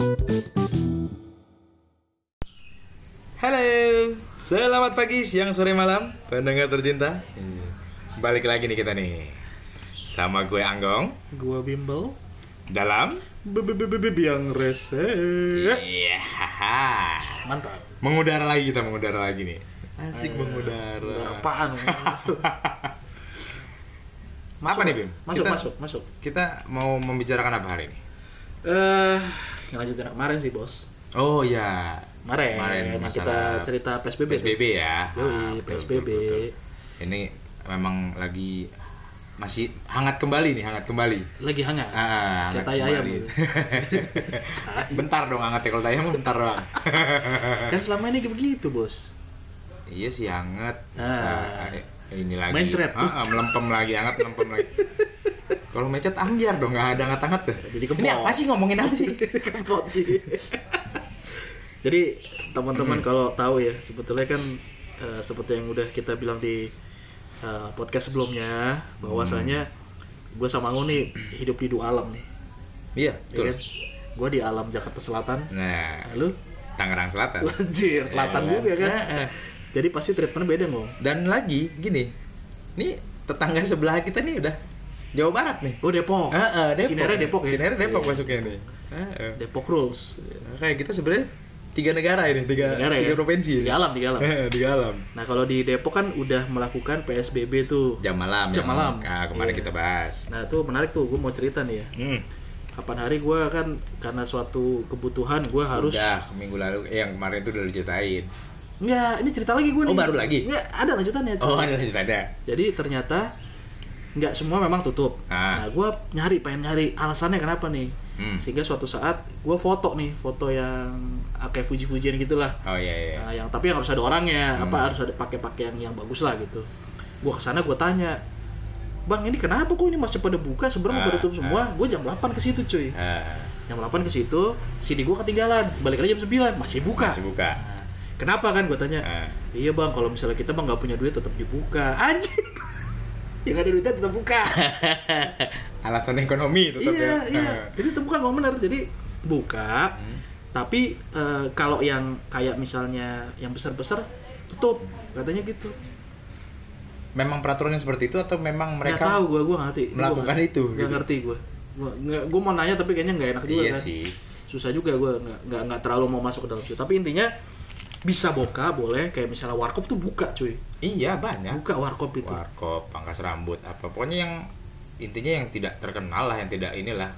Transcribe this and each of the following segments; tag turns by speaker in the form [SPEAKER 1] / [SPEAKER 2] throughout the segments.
[SPEAKER 1] Halo, selamat pagi, siang, sore, malam, pendengar tercinta. Balik lagi nih kita nih, sama gue Anggong
[SPEAKER 2] Gua bimbel
[SPEAKER 1] dalam
[SPEAKER 2] yang rese
[SPEAKER 1] Iya.
[SPEAKER 2] Mantap
[SPEAKER 1] mengudara lagi kita mengudara lagi nih. Asik mengudara.
[SPEAKER 2] Apaan
[SPEAKER 1] Apa nih Bim?
[SPEAKER 2] Masuk,
[SPEAKER 1] kita,
[SPEAKER 2] masuk, masuk
[SPEAKER 1] Kita mau membicarakan apa hari ini?
[SPEAKER 2] Eh, Ngelanjutin kemarin sih bos
[SPEAKER 1] Oh ya,
[SPEAKER 2] Kemarin,
[SPEAKER 1] Kemarin
[SPEAKER 2] kita cerita PSBB
[SPEAKER 1] PSBB ya.
[SPEAKER 2] Yoi,
[SPEAKER 1] Ah, betul,
[SPEAKER 2] PSBB.
[SPEAKER 1] betul, betul. Ini memang lagi masih hangat kembali nih, hangat kembali.
[SPEAKER 2] Lagi hangat
[SPEAKER 1] Ah,
[SPEAKER 2] Kayak
[SPEAKER 1] hangat
[SPEAKER 2] tai ayam
[SPEAKER 1] bentar dong hangatnya kalau tayang bentar doang.
[SPEAKER 2] Kan selama ini kayak begitu bos
[SPEAKER 1] iya sih hangat.
[SPEAKER 2] Ah.
[SPEAKER 1] Nah, ini lagi.
[SPEAKER 2] Mencret.
[SPEAKER 1] Ah, ah, melempem lagi, hangat melempem lagi. Kalau mecet ambiar dong, nggak ada hangat-hangat tuh.
[SPEAKER 2] Jadi
[SPEAKER 1] Ini
[SPEAKER 2] kempot.
[SPEAKER 1] apa sih ngomongin apa sih?
[SPEAKER 2] Kempot sih Jadi teman-teman
[SPEAKER 1] Hmm.
[SPEAKER 2] kalau tahu ya Sebetulnya kan eh, Seperti yang udah kita bilang di eh, podcast sebelumnya bahwasanya gue sama Ango nih hidup di dua alam nih
[SPEAKER 1] Iya,
[SPEAKER 2] ya
[SPEAKER 1] betul.
[SPEAKER 2] kan? Gue di alam Jakarta Selatan
[SPEAKER 1] Nah,
[SPEAKER 2] Lalu
[SPEAKER 1] Tangerang Selatan.
[SPEAKER 2] Anjir, selatan
[SPEAKER 1] Iya.
[SPEAKER 2] juga kan
[SPEAKER 1] eh.
[SPEAKER 2] Jadi pasti treatmentnya beda ngomong
[SPEAKER 1] Dan lagi gini, nih tetangga sebelah kita nih udah Jawa Barat nih.
[SPEAKER 2] Oh Depok
[SPEAKER 1] Heeh, Depok.
[SPEAKER 2] Cinere Depok ya
[SPEAKER 1] Cinere Depok
[SPEAKER 2] Iya.
[SPEAKER 1] masuknya nih. Heeh.
[SPEAKER 2] Depok rules
[SPEAKER 1] Kayak kita sebenarnya tiga negara ini, tiga,
[SPEAKER 2] Negara
[SPEAKER 1] tiga
[SPEAKER 2] ya?
[SPEAKER 1] provinsi.
[SPEAKER 2] Tiga alam, tiga alam
[SPEAKER 1] Heeh, tiga alam.
[SPEAKER 2] Nah kalau di Depok kan udah melakukan PSBB tuh
[SPEAKER 1] Jam malam.
[SPEAKER 2] Jam malam.
[SPEAKER 1] ah, kemarin
[SPEAKER 2] Iya.
[SPEAKER 1] kita bahas.
[SPEAKER 2] Nah itu menarik tuh, gue mau cerita nih ya
[SPEAKER 1] Hmm.
[SPEAKER 2] Kapan hari gue kan karena suatu kebutuhan gue harus
[SPEAKER 1] Udah minggu lalu, eh, yang kemarin itu udah diceritain.
[SPEAKER 2] Enggak, ini cerita lagi gue nih
[SPEAKER 1] Oh, baru lagi?
[SPEAKER 2] Enggak, ada lanjutannya cuy.
[SPEAKER 1] Oh, ada ceritanya.
[SPEAKER 2] Jadi ternyata nggak semua memang tutup.
[SPEAKER 1] Ah.
[SPEAKER 2] Nah, gue nyari, pengen nyari alasannya kenapa nih.
[SPEAKER 1] Hmm.
[SPEAKER 2] Sehingga suatu saat gue foto nih, foto yang ah, kayak Fuji-Fujian gitulah.
[SPEAKER 1] Oh iya iya.
[SPEAKER 2] Nah, yang tapi yang harus ada orangnya,
[SPEAKER 1] Hmm.
[SPEAKER 2] apa harus ada pakai pakaian yang bagus lah gitu. Gue ke sana gue tanya, bang ini kenapa kok ini masih pada buka sebenarnya
[SPEAKER 1] Ah,
[SPEAKER 2] pada tutup semua?
[SPEAKER 1] ah.
[SPEAKER 2] Gue jam 8 ke situ cuy.
[SPEAKER 1] Ah,
[SPEAKER 2] Jam 8 ke situ, CD gue ketinggalan. Balik lagi jam 9, masih buka.
[SPEAKER 1] masih buka.
[SPEAKER 2] Nah, kenapa kan gue tanya?
[SPEAKER 1] Ah.
[SPEAKER 2] Iya bang, kalau misalnya kita bang nggak punya duit tetap dibuka. Anjing. Yang ada duitnya tetap buka.
[SPEAKER 1] Alasan ekonomi tetap
[SPEAKER 2] iya,
[SPEAKER 1] ya.
[SPEAKER 2] iya.
[SPEAKER 1] Ah.
[SPEAKER 2] Jadi tetap buka nggak benar. Jadi buka.
[SPEAKER 1] Hmm.
[SPEAKER 2] Tapi eh, kalau yang kayak misalnya yang besar-besar tutup, katanya gitu.
[SPEAKER 1] Memang peraturannya seperti itu atau memang
[SPEAKER 2] Nggak
[SPEAKER 1] mereka
[SPEAKER 2] tahu gue, gue ngerti.
[SPEAKER 1] melakukan itu,
[SPEAKER 2] Nggak
[SPEAKER 1] gitu?
[SPEAKER 2] ngerti gue. Gue mau nanya tapi kayaknya nggak enak juga
[SPEAKER 1] Iya
[SPEAKER 2] kan.
[SPEAKER 1] sih.
[SPEAKER 2] Susah juga gue nggak nggak nggak terlalu mau masuk ke dalam situ. Tapi intinya bisa buka boleh kayak misalnya warkop tuh buka cuy
[SPEAKER 1] Iya banyak.
[SPEAKER 2] buka warkop itu
[SPEAKER 1] Warkop, pangkas rambut, apa pokoknya yang intinya yang tidak terkenal lah, yang tidak inilah,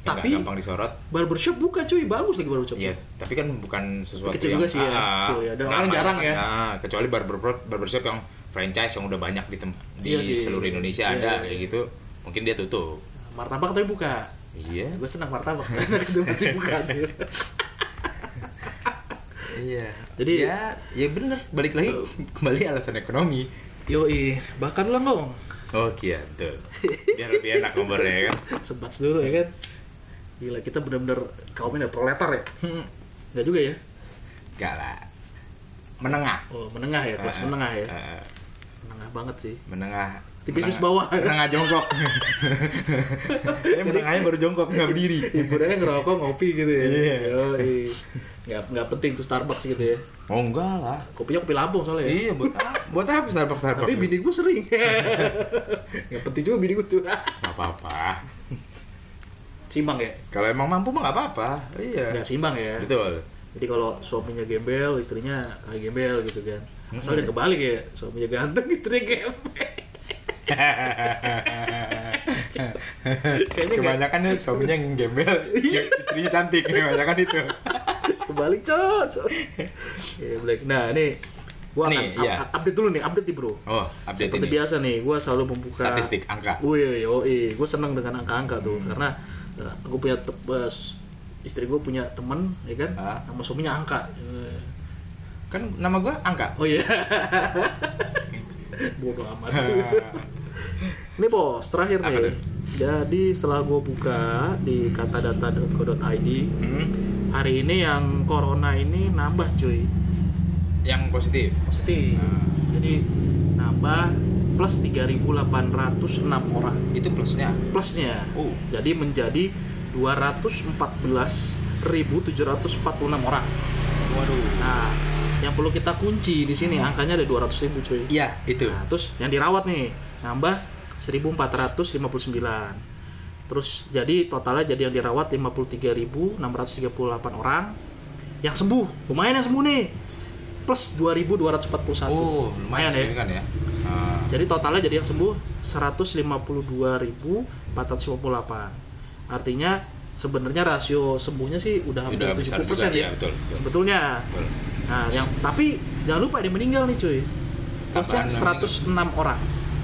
[SPEAKER 1] yang
[SPEAKER 2] Tapi-
[SPEAKER 1] gampang disorot.
[SPEAKER 2] barbershop buka cuy bagus lagi barbershop
[SPEAKER 1] Iya, tapi kan bukan sesuatu
[SPEAKER 2] Kecil
[SPEAKER 1] yang
[SPEAKER 2] juga sih ya,
[SPEAKER 1] Ah,
[SPEAKER 2] kecil ya. Dan
[SPEAKER 1] nah,
[SPEAKER 2] orang jarang ya.
[SPEAKER 1] Nah, kecuali barbershop barbershop yang franchise yang udah banyak di tem- di
[SPEAKER 2] Iya sih.
[SPEAKER 1] seluruh Indonesia
[SPEAKER 2] Iya,
[SPEAKER 1] ada
[SPEAKER 2] iya.
[SPEAKER 1] kayak gitu, mungkin dia tutup.
[SPEAKER 2] martabak tapi buka
[SPEAKER 1] Iya.
[SPEAKER 2] gue senang martabak karena itu masih buka.
[SPEAKER 1] Iya.
[SPEAKER 2] Jadi-
[SPEAKER 1] ya, ya bener. Balik lagi kembali alasan ekonomi.
[SPEAKER 2] yoi bakar lah ngomong
[SPEAKER 1] Oh gitu. Biar lebih enak ngobrolnya kan.
[SPEAKER 2] sebat dulu ya kan gila kita bener-bener kaumnya proletar ya
[SPEAKER 1] Hmm.
[SPEAKER 2] nggak juga ya
[SPEAKER 1] Enggak lah. Menengah.
[SPEAKER 2] oh menengah ya kelas
[SPEAKER 1] Ah,
[SPEAKER 2] menengah ya
[SPEAKER 1] ah,
[SPEAKER 2] menengah banget sih
[SPEAKER 1] menengah.
[SPEAKER 2] Tipis
[SPEAKER 1] menengah-
[SPEAKER 2] bawah.
[SPEAKER 1] Menengah jongkok. ya menengahnya baru jongkok nggak berdiri.
[SPEAKER 2] hiburannya ngerokok ngopi gitu ya
[SPEAKER 1] Iya.
[SPEAKER 2] Nggak nggak penting tuh Starbucks gitu ya
[SPEAKER 1] Oh enggak lah.
[SPEAKER 2] kopinya kopi Lampung soalnya ya
[SPEAKER 1] Iya buat apa? Buat apa Starbucks Starbucks?
[SPEAKER 2] tapi bini gue sering nggak penting juga bini gue tuh
[SPEAKER 1] Nggak apa-apa.
[SPEAKER 2] simbang ya
[SPEAKER 1] Kalau emang mampu mah nggak apa-apa. Iya.
[SPEAKER 2] nggak simbang ya
[SPEAKER 1] Betul.
[SPEAKER 2] jadi kalau suaminya gembel istrinya kayak gembel gitu kan asal dia kebalik ya suaminya ganteng istrinya gembel
[SPEAKER 1] Kebanyakan ya suaminya yang gembel, istrinya cantik. Kebanyakan itu.
[SPEAKER 2] kebalik cok. Ya, nah ini gua akan
[SPEAKER 1] Nih, iya.
[SPEAKER 2] update dulu nih update nih bro
[SPEAKER 1] Oh, update
[SPEAKER 2] seperti
[SPEAKER 1] ini.
[SPEAKER 2] biasa nih gua selalu membuka
[SPEAKER 1] Statistik angka.
[SPEAKER 2] Wih, yoi, gue seneng dengan angka-angka tuh karena gue punya te- eh, istri gue punya temen, ya kan,
[SPEAKER 1] Ah.
[SPEAKER 2] nama suaminya angka.
[SPEAKER 1] Kan nama gua angka.
[SPEAKER 2] Oh iya, bodoh amat. Ini bos, terakhir
[SPEAKER 1] Apa
[SPEAKER 2] nih.
[SPEAKER 1] tuh?
[SPEAKER 2] Jadi setelah gue buka di katadata.co.id,
[SPEAKER 1] Hmm.
[SPEAKER 2] hari ini yang corona ini nambah cuy,
[SPEAKER 1] Yang positif.
[SPEAKER 2] positif.
[SPEAKER 1] Ah.
[SPEAKER 2] Jadi nambah plus 3.806 orang
[SPEAKER 1] Itu plusnya.
[SPEAKER 2] plusnya.
[SPEAKER 1] Oh.
[SPEAKER 2] Jadi menjadi 214 orang.
[SPEAKER 1] Waduh.
[SPEAKER 2] Nah, yang perlu kita kunci di sini angkanya ada 200 ribu cuy.
[SPEAKER 1] Iya, itu.
[SPEAKER 2] Nah, terus yang dirawat nih nambah 1459. Terus jadi totalnya jadi yang dirawat 53.638 orang. Yang sembuh, lumayan yang sembuh nih. Plus 2.241.
[SPEAKER 1] Oh, lumayan
[SPEAKER 2] ya.
[SPEAKER 1] kan ya. Ah.
[SPEAKER 2] Jadi totalnya jadi yang sembuh 152.458. Artinya sebenarnya rasio sembuhnya sih udah hampir
[SPEAKER 1] Udah besar
[SPEAKER 2] 70%
[SPEAKER 1] juga
[SPEAKER 2] ya.
[SPEAKER 1] ya, betul. betul.
[SPEAKER 2] Sebetulnya.
[SPEAKER 1] betul.
[SPEAKER 2] Nah, yang tapi jangan lupa ada yang meninggal nih cuy.
[SPEAKER 1] Yang
[SPEAKER 2] 106 orang.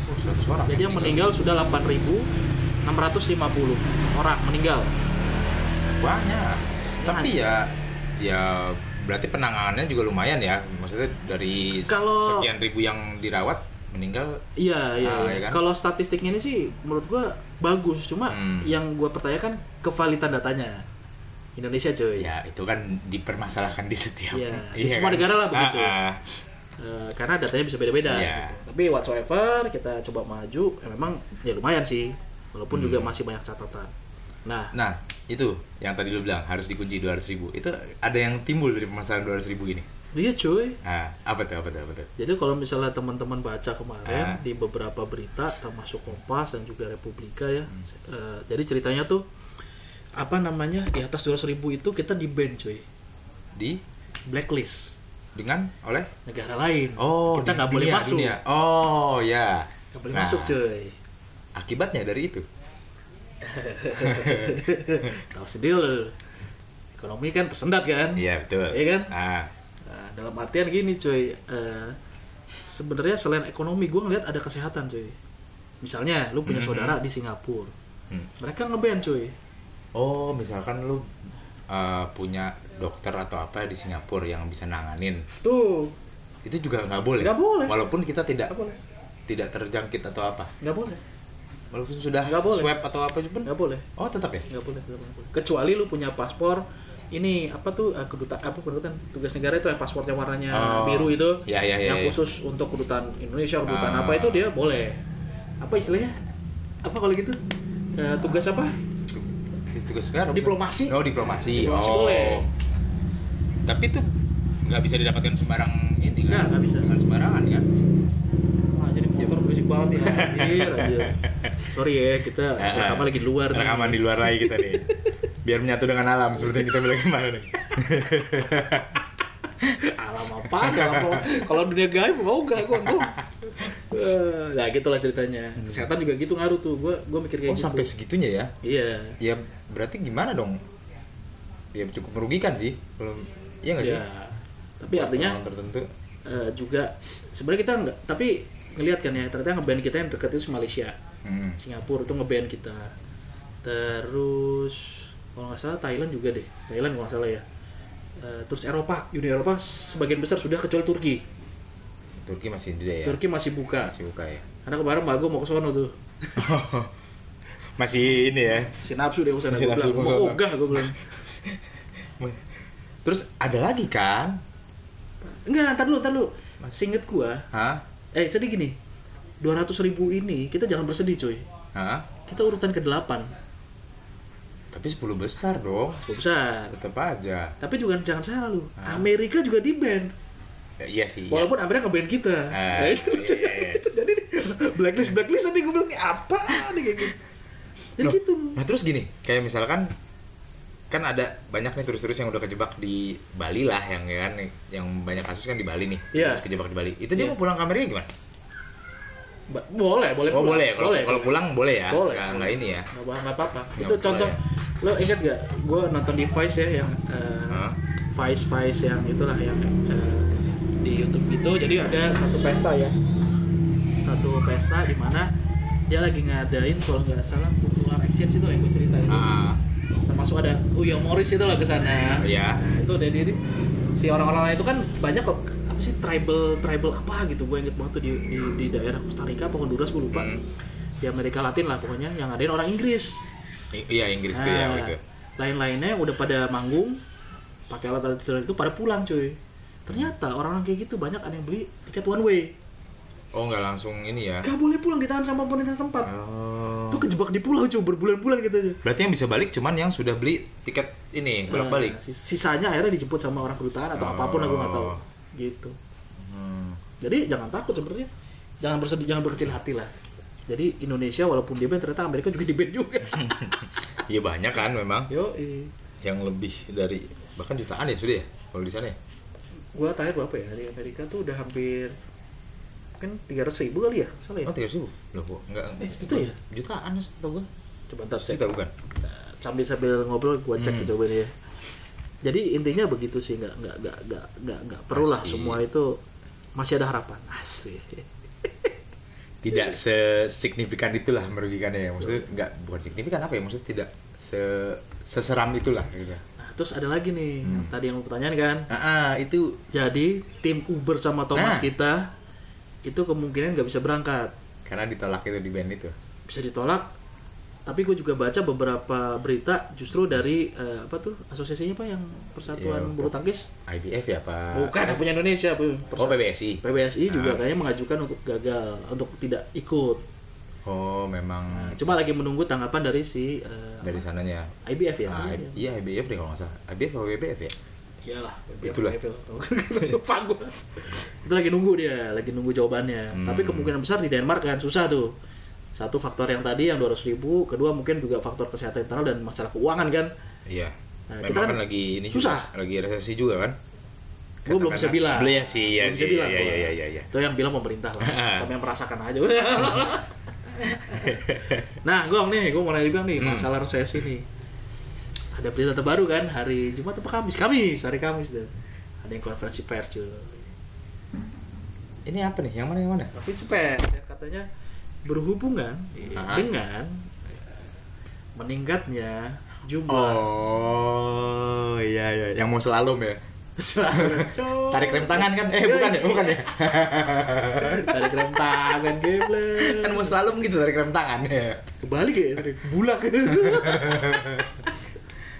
[SPEAKER 1] Oh, 100 orang.
[SPEAKER 2] Jadi yang meninggal sudah 8.650 orang meninggal.
[SPEAKER 1] banyak. Tapi ya ya berarti penanganannya juga lumayan ya. Maksudnya dari
[SPEAKER 2] Kalau-
[SPEAKER 1] sekian ribu yang dirawat meninggal
[SPEAKER 2] Iya, iya.
[SPEAKER 1] Ah,
[SPEAKER 2] iya.
[SPEAKER 1] iya kan?
[SPEAKER 2] Kalau statistiknya ini sih menurut gua bagus, cuma
[SPEAKER 1] Hmm.
[SPEAKER 2] yang gua pertanyakan kevalitan datanya. Indonesia cuy.
[SPEAKER 1] ya itu kan dipermasalahkan di setiap
[SPEAKER 2] Iya, di semua negara lah begitu.
[SPEAKER 1] Ah, ah.
[SPEAKER 2] Eh, karena datanya bisa beda-beda.
[SPEAKER 1] Iya.
[SPEAKER 2] gitu. Tapi whatsoever kita coba maju, ya memang ya lumayan sih. Walaupun
[SPEAKER 1] Hmm.
[SPEAKER 2] juga masih banyak catatan. Nah,
[SPEAKER 1] Nah, itu yang tadi lu bilang harus dikunci 200 ribu. Itu ada yang timbul dari permasalahan 200 ribu ini.
[SPEAKER 2] dia cuy.
[SPEAKER 1] Nah, apa tuh, apa tuh, apa tuh?
[SPEAKER 2] Jadi kalau misalnya teman-teman baca kemarin
[SPEAKER 1] Ah.
[SPEAKER 2] di beberapa berita termasuk Kompas dan juga Republika ya.
[SPEAKER 1] Hmm.
[SPEAKER 2] eh, jadi ceritanya tuh apa namanya di atas 200 ribu itu kita di ban cuy,
[SPEAKER 1] Di
[SPEAKER 2] blacklist
[SPEAKER 1] dengan oleh
[SPEAKER 2] negara lain.
[SPEAKER 1] Oh,
[SPEAKER 2] kita nggak boleh masuk.
[SPEAKER 1] dunia. Oh, ya.
[SPEAKER 2] Nggak boleh
[SPEAKER 1] Nah,
[SPEAKER 2] masuk cuy.
[SPEAKER 1] Akibatnya dari itu.
[SPEAKER 2] Tahu sendiri lo. Ekonomi kan tersendat kan.
[SPEAKER 1] Iya, betul.
[SPEAKER 2] Iya kan?
[SPEAKER 1] Ah,
[SPEAKER 2] Nah, dalam artian gini cuy, eh, sebenarnya selain ekonomi gue ngeliat ada kesehatan cuy. Misalnya lu punya
[SPEAKER 1] Mhm.
[SPEAKER 2] saudara di Singapura,
[SPEAKER 1] hmm.
[SPEAKER 2] mereka ngeband cuy.
[SPEAKER 1] Oh, misalkan lu uh, punya dokter atau apa di Singapura yang bisa nanganin,
[SPEAKER 2] Tuh,
[SPEAKER 1] itu juga nggak boleh.
[SPEAKER 2] Nggak boleh.
[SPEAKER 1] Walaupun kita tidak
[SPEAKER 2] nggak boleh,
[SPEAKER 1] tidak terjangkit atau apa.
[SPEAKER 2] nggak boleh,
[SPEAKER 1] Walaupun sudah
[SPEAKER 2] Nggak boleh.
[SPEAKER 1] swab atau apa pun.
[SPEAKER 2] nggak boleh,
[SPEAKER 1] Oh, tetap ya?
[SPEAKER 2] nggak boleh, nggak boleh. Kecuali lu punya paspor ini apa tuh eh, kedutaan apa kedutaan tugas negara itu yang paspornya warnanya
[SPEAKER 1] Oh.
[SPEAKER 2] biru itu
[SPEAKER 1] Ya, ya, ya,
[SPEAKER 2] yang
[SPEAKER 1] ya.
[SPEAKER 2] khusus untuk kedutaan Indonesia kedutaan
[SPEAKER 1] Ah.
[SPEAKER 2] apa itu dia boleh apa istilahnya apa kalau gitu Eh, tugas apa
[SPEAKER 1] Tugas negara.
[SPEAKER 2] Diplomasi.
[SPEAKER 1] Oh, diplomasi.
[SPEAKER 2] Diplomasi
[SPEAKER 1] oh.
[SPEAKER 2] boleh.
[SPEAKER 1] Tapi itu nggak bisa didapatkan sembarang ini kan?
[SPEAKER 2] nggak bisa.
[SPEAKER 1] Bukan sembarangan kan?
[SPEAKER 2] Wah, jadi motor berisik banget ya. Anjir, anjir. Sorry ya, kita
[SPEAKER 1] Ah, ah.
[SPEAKER 2] rekaman lagi di luar. nih.
[SPEAKER 1] Rekaman di luar lagi kita nih. Biar menyatu dengan alam seperti yang kita bilang kemarin nih.
[SPEAKER 2] Alam apa? Kalau kalau dunia gaib mau gak gue. Eh, Nah, gitulah ceritanya. Kesehatan juga gitu ngaruh tuh. Gue gue mikir kayak
[SPEAKER 1] Oh,
[SPEAKER 2] gitu.
[SPEAKER 1] sampai segitunya ya?
[SPEAKER 2] Iya.
[SPEAKER 1] Ya berarti gimana dong? Ya cukup merugikan sih. Belum Iya nggak sih?
[SPEAKER 2] Iya. Tapi artinya
[SPEAKER 1] tertentu.
[SPEAKER 2] eh, juga sebenarnya kita nggak tapi ngelihat kan ya ternyata ngeband kita yang dekat itu Malaysia
[SPEAKER 1] Hmm.
[SPEAKER 2] Singapura itu ngeband kita terus kalau nggak salah Thailand juga deh Thailand kalau nggak salah ya Eh, terus Eropa Uni Eropa sebagian besar sudah kecuali Turki
[SPEAKER 1] Turki masih di ya.
[SPEAKER 2] Turki masih buka
[SPEAKER 1] Masih buka ya.
[SPEAKER 2] karena kemarin mbak gue mau ke sono tuh
[SPEAKER 1] masih ini ya.
[SPEAKER 2] si nafsu deh sana
[SPEAKER 1] Si
[SPEAKER 2] gue bilang
[SPEAKER 1] mau sono.
[SPEAKER 2] ogah gue bilang
[SPEAKER 1] Terus ada lagi kan?
[SPEAKER 2] enggak ntar dulu ntar dulu gua
[SPEAKER 1] Hah?
[SPEAKER 2] eh jadi gini 200 ribu ini kita jangan bersedih cuy
[SPEAKER 1] Hah?
[SPEAKER 2] kita urutan ke 8
[SPEAKER 1] Tapi 10 besar dong.
[SPEAKER 2] besar
[SPEAKER 1] Tetap aja.
[SPEAKER 2] tapi juga jangan salah lu
[SPEAKER 1] Hah?
[SPEAKER 2] Amerika juga di band
[SPEAKER 1] Ya, iya sih.
[SPEAKER 2] walaupun Amerika ngeband kita
[SPEAKER 1] Ah,
[SPEAKER 2] Nah, itu,
[SPEAKER 1] iya, iya.
[SPEAKER 2] itu jadi blacklist blacklist tadi gue bilang "Ini apa nih kayak gitu jadi
[SPEAKER 1] Loh,
[SPEAKER 2] gitu
[SPEAKER 1] Nah terus gini, kayak misalkan kan ada banyak nih turis-turis yang udah kejebak di Bali lah yang kan yang banyak kasus kan di Bali nih
[SPEAKER 2] Iya.
[SPEAKER 1] Terus kejebak di Bali itu dia
[SPEAKER 2] Iya.
[SPEAKER 1] mau pulang ke Amerika gimana?
[SPEAKER 2] Ba- boleh boleh
[SPEAKER 1] Oh
[SPEAKER 2] pulang.
[SPEAKER 1] boleh. Kalau
[SPEAKER 2] boleh.
[SPEAKER 1] kalau pulang boleh ya?
[SPEAKER 2] Boleh.
[SPEAKER 1] Nggak nggak ini ya?
[SPEAKER 2] Nggak apa- nggak apa-apa.
[SPEAKER 1] Nggak
[SPEAKER 2] itu contoh lo ingat gak gue nonton di Vice ya yang eh,
[SPEAKER 1] Hah?
[SPEAKER 2] Vice Vice yang itulah yang eh, di YouTube gitu. Jadi ada satu pesta ya. Satu pesta di mana dia lagi ngadain kalau nggak salah cultural exchange itu yang gue cerita itu
[SPEAKER 1] ah.
[SPEAKER 2] Termasuk ada Uyo Morris itu lah ke sana.
[SPEAKER 1] Ya
[SPEAKER 2] Nah, itu dari diri. Si orang-orang itu kan banyak kok apa sih tribal tribal apa gitu. Gue inget banget tuh di, di, di daerah Costa Rica apa Honduras gue lupa.
[SPEAKER 1] Hmm.
[SPEAKER 2] di Amerika Latin lah pokoknya yang ngadain orang Inggris.
[SPEAKER 1] I- iya Inggris tuh ya
[SPEAKER 2] Nah,
[SPEAKER 1] gitu
[SPEAKER 2] lain-lainnya udah pada manggung pakai alat-alat tradisional itu pada pulang cuy. Ternyata orang-orang kayak gitu banyak ada yang beli tiket one way.
[SPEAKER 1] Oh nggak langsung ini ya?
[SPEAKER 2] Gak boleh pulang ditahan sama pemerintah tempat.
[SPEAKER 1] Oh.
[SPEAKER 2] Tuh kejebak di pulau cuy berbulan-bulan gitu aja.
[SPEAKER 1] Berarti yang bisa balik cuman yang sudah beli tiket ini
[SPEAKER 2] Nah, sis- sisanya akhirnya dijemput sama orang kedutaan atau
[SPEAKER 1] Oh.
[SPEAKER 2] apa pun aku nggak tahu gitu.
[SPEAKER 1] Hmm.
[SPEAKER 2] jadi jangan takut sebenarnya. Jangan bersedih jangan berkecil hati lah. Jadi Indonesia walaupun di ban ternyata Amerika juga di ban juga.
[SPEAKER 1] Iya banyak kan memang.
[SPEAKER 2] Yo
[SPEAKER 1] yang lebih dari bahkan jutaan ya sudah ya? Kalau di sana ya.
[SPEAKER 2] gua tanya berapa ya di Amerika tuh udah hampir kan tiga ratus ribu kali ya salah ya?
[SPEAKER 1] Oh tiga ribu? Loh kok enggak
[SPEAKER 2] Eh, segitu ya?
[SPEAKER 1] jutaan tau gue
[SPEAKER 2] coba ntar cek.
[SPEAKER 1] Sejuta bukan?
[SPEAKER 2] Sambil sambil ngobrol gua cek
[SPEAKER 1] Hmm.
[SPEAKER 2] coba ya jadi intinya begitu sih nggak nggak nggak nggak nggak nggak perlu lah semua itu masih ada harapan. Asik.
[SPEAKER 1] Tidak sesignifikan itulah merugikannya ya. Maksudnya enggak bukan signifikan apa ya maksudnya tidak se seseram itulah gitu.
[SPEAKER 2] Nah terus ada lagi nih
[SPEAKER 1] Hmm.
[SPEAKER 2] yang tadi yang lu pertanyaan kan?
[SPEAKER 1] Ah, ah, itu
[SPEAKER 2] jadi tim Uber sama Thomas
[SPEAKER 1] Nah.
[SPEAKER 2] kita itu kemungkinan nggak bisa berangkat.
[SPEAKER 1] Karena ditolak itu di band itu.
[SPEAKER 2] Bisa ditolak tapi gue juga baca beberapa berita justru dari eh, apa tuh asosiasinya pak yang Persatuan
[SPEAKER 1] Iya,
[SPEAKER 2] Bulu Tangkis
[SPEAKER 1] IBF ya apa
[SPEAKER 2] bukan yang punya Indonesia Bu.
[SPEAKER 1] oh PBSI
[SPEAKER 2] PBSI juga
[SPEAKER 1] Ah.
[SPEAKER 2] kayaknya mengajukan untuk gagal untuk tidak ikut
[SPEAKER 1] oh memang
[SPEAKER 2] Nah, cuma lagi menunggu tanggapan dari si eh,
[SPEAKER 1] dari sananya
[SPEAKER 2] IBF ya
[SPEAKER 1] Ah,
[SPEAKER 2] Iya.
[SPEAKER 1] iya IBF deh kalau nggak salah IBF atau BBF ya
[SPEAKER 2] Iyalah,
[SPEAKER 1] Itulah.
[SPEAKER 2] Lupa gua. Itu lagi nunggu dia, lagi nunggu jawabannya.
[SPEAKER 1] Hmm.
[SPEAKER 2] Tapi kemungkinan besar di Denmark kan susah tuh. Satu faktor yang tadi yang 200 ribu, kedua mungkin juga faktor kesehatan internal dan masalah keuangan kan.
[SPEAKER 1] iya
[SPEAKER 2] Nah,
[SPEAKER 1] memang
[SPEAKER 2] kita
[SPEAKER 1] kan,
[SPEAKER 2] kan
[SPEAKER 1] lagi ini
[SPEAKER 2] susah.
[SPEAKER 1] juga lagi resesi juga kan
[SPEAKER 2] Gue belum bisa bilang.
[SPEAKER 1] Belum ya sih, ya
[SPEAKER 2] Belum bisa bilang
[SPEAKER 1] ya, ya, ya, ya, ya.
[SPEAKER 2] Itu yang bilang pemerintah lah. Sama yang merasakan aja udah. nah, Gong nih, gue mau nanya juga nih
[SPEAKER 1] Hmm.
[SPEAKER 2] masalah resesi nih. Ada berita terbaru kan hari Jumat apa Kamis? Kamis, hari Kamis deh. Ada yang konferensi pers cuy.
[SPEAKER 1] ini apa nih yang mana yang mana
[SPEAKER 2] Konferensi pers ya, katanya berhubungan
[SPEAKER 1] Aha.
[SPEAKER 2] dengan meningkatnya jumlah
[SPEAKER 1] oh iya iya. Yang mau slalom ya?
[SPEAKER 2] Cok.
[SPEAKER 1] tarik rem tangan kan? Eh bukan ya bukan ya?
[SPEAKER 2] Tarik rem tangan geble
[SPEAKER 1] kan mau slalom gitu tarik rem tangan ya?
[SPEAKER 2] Kebalik ya tarik bulak.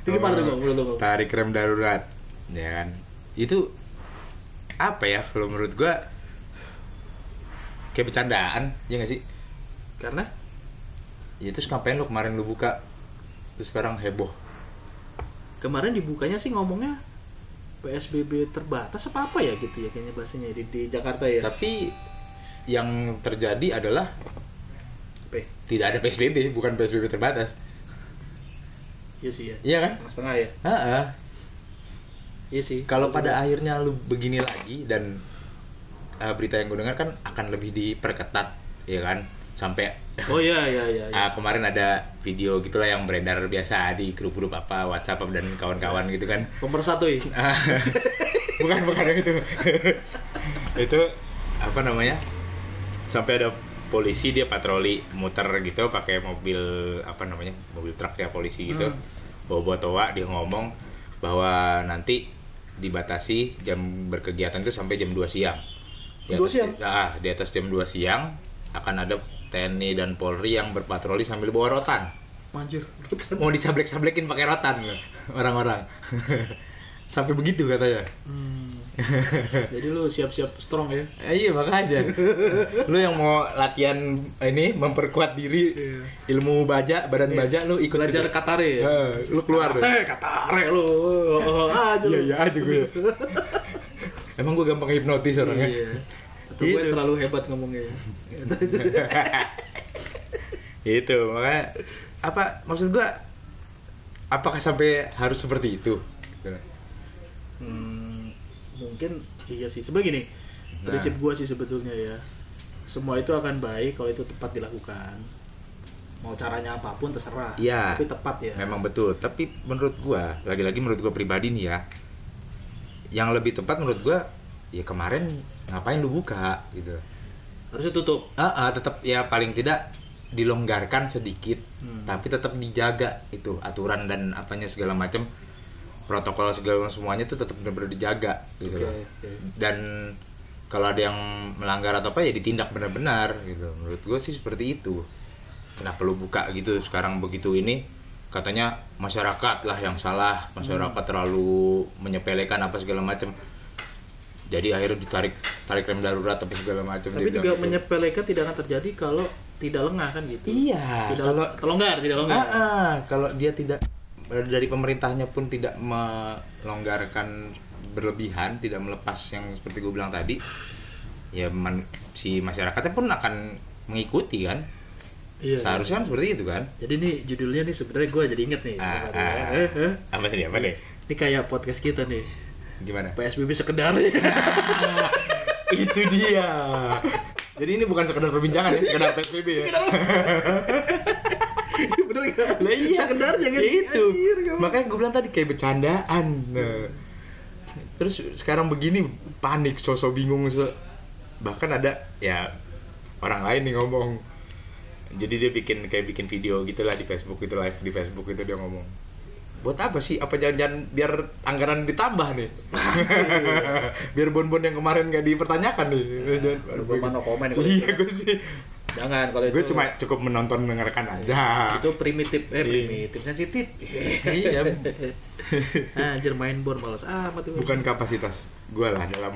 [SPEAKER 2] Itu gimana tuh menurut lo
[SPEAKER 1] tarik rem darurat. Ya kan? Itu apa ya kalau menurut gua? Kayak bercandaan ya nggak sih
[SPEAKER 2] karena?
[SPEAKER 1] Ya terus ngapain lu kemarin lu buka? Terus sekarang heboh.
[SPEAKER 2] Kemarin dibukanya sih ngomongnya PSBB terbatas apa apa ya gitu ya kayaknya bahasanya di, di Jakarta ya.
[SPEAKER 1] Tapi yang terjadi adalah
[SPEAKER 2] ya?
[SPEAKER 1] tidak ada PSBB bukan PSBB terbatas.
[SPEAKER 2] Iya sih ya.
[SPEAKER 1] Iya kan?
[SPEAKER 2] Setengah-setengah ya.
[SPEAKER 1] Ha-ha.
[SPEAKER 2] iya sih.
[SPEAKER 1] Kalau pada akhirnya lu begini lagi dan uh, berita yang gue dengar kan akan lebih diperketat ya kan sampai
[SPEAKER 2] oh iya iya iya.
[SPEAKER 1] Ah, kemarin ada video gitulah yang beredar biasa di grup-grup apa WhatsApp dan kawan-kawan gitu kan.
[SPEAKER 2] pemersatu ya
[SPEAKER 1] Ah, bukan bukan itu. itu apa namanya? Sampai ada polisi dia patroli muter gitu pakai mobil apa namanya? Mobil truk ya polisi gitu.
[SPEAKER 2] Hmm.
[SPEAKER 1] Bawa-bawa toa dia ngomong bahwa nanti dibatasi jam berkegiatan itu sampai jam 2 siang. Di
[SPEAKER 2] 2
[SPEAKER 1] atas,
[SPEAKER 2] siang?
[SPEAKER 1] Ah, di atas jam 2 siang akan ada TNI dan Polri yang berpatroli sambil bawa rotan.
[SPEAKER 2] manjur
[SPEAKER 1] Mau disablek-sablekin pakai rotan orang-orang. Sampai begitu katanya.
[SPEAKER 2] Hmm. Jadi lu siap-siap strong ya.
[SPEAKER 1] Eh, iya makanya. lu yang mau latihan ini memperkuat diri
[SPEAKER 2] Iya.
[SPEAKER 1] ilmu baja, badan baja lu ikut
[SPEAKER 2] Belajar
[SPEAKER 1] gitu.
[SPEAKER 2] katare ya.
[SPEAKER 1] Eh, lu keluar deh.
[SPEAKER 2] Katare, katare lu. Oh, aja lu.
[SPEAKER 1] Iya iya aja gue. Emang gue gampang hipnotis orangnya.
[SPEAKER 2] Iya. Atau gue
[SPEAKER 1] Gitu.
[SPEAKER 2] terlalu hebat ngomongnya ya.
[SPEAKER 1] itu makanya apa maksud gua apakah sampai harus seperti itu
[SPEAKER 2] Hmm, mungkin iya sih. Sebenarnya gini,
[SPEAKER 1] Nah.
[SPEAKER 2] prinsip gua sih sebetulnya ya. Semua itu akan baik kalau itu tepat dilakukan. Mau caranya apa pun terserah.
[SPEAKER 1] Iya.
[SPEAKER 2] Tapi tepat ya.
[SPEAKER 1] memang betul tapi menurut gua lagi-lagi menurut gua pribadi nih ya yang lebih tepat menurut gua ya kemarin ngapain lu buka gitu
[SPEAKER 2] Harusnya tutup.
[SPEAKER 1] ah ah, tetap ya paling tidak dilonggarkan sedikit
[SPEAKER 2] Hmm.
[SPEAKER 1] tapi tetap dijaga itu aturan dan apanya segala macam protokol segala semuanya itu tetap benar-benar dijaga gitu loh.
[SPEAKER 2] oke.
[SPEAKER 1] dan kalau ada yang melanggar atau apa ya ditindak benar-benar gitu menurut gue sih seperti itu kenapa lu buka gitu sekarang begitu ini katanya masyarakat lah yang salah masyarakat terlalu menyepelekan apa segala macam jadi akhirnya ditarik tarik rem darurat apa segala macam
[SPEAKER 2] Tapi juga
[SPEAKER 1] gitu.
[SPEAKER 2] menyepelekan tidak akan terjadi kalau tidak lengah kan gitu.
[SPEAKER 1] iya
[SPEAKER 2] Tidak
[SPEAKER 1] kalau
[SPEAKER 2] terlonggar, tidak longgar.
[SPEAKER 1] Ah, ah, kalau dia tidak dari pemerintahnya pun tidak melonggarkan berlebihan, tidak melepas yang seperti gue bilang tadi, ya man- si masyarakatnya pun akan mengikuti kan.
[SPEAKER 2] Iya.
[SPEAKER 1] Seharusnya kan seperti itu kan.
[SPEAKER 2] Jadi nih judulnya nih sebenarnya gue jadi inget nih.
[SPEAKER 1] Ah,
[SPEAKER 2] Eh,
[SPEAKER 1] ah.
[SPEAKER 2] eh, eh.
[SPEAKER 1] Apa tadi apa nih?
[SPEAKER 2] Ini kayak podcast kita nih.
[SPEAKER 1] Gimana?
[SPEAKER 2] PSBB sekedar.
[SPEAKER 1] itu dia. Jadi ini bukan sekedar perbincangan ya, sekedar PSBB ya.
[SPEAKER 2] Bener gak?
[SPEAKER 1] Lah iya.
[SPEAKER 2] Sekedar jangan
[SPEAKER 1] Ya itu.
[SPEAKER 2] anjir,
[SPEAKER 1] Makanya gue bilang tadi kayak bercandaan. Nah. Terus sekarang begini panik, sosok bingung. So... Bahkan ada ya orang lain nih ngomong. Jadi dia bikin kayak bikin video gitulah di Facebook itu live di Facebook itu dia ngomong. Buat apa sih? Apa jangan-jangan biar anggaran ditambah nih? biar bon-bon yang kemarin nggak dipertanyakan nih.
[SPEAKER 2] Aduh, gua mah no comment kalau
[SPEAKER 1] Iya, gue sih.
[SPEAKER 2] Jangan kalau itu.
[SPEAKER 1] Gue cuma cukup menonton mendengarkan aja.
[SPEAKER 2] itu primitif eh
[SPEAKER 1] Iya.
[SPEAKER 2] primitif sensitif.
[SPEAKER 1] Iya.
[SPEAKER 2] Anjir main bor males amat tuh.
[SPEAKER 1] bukan kapasitas gue lah dalam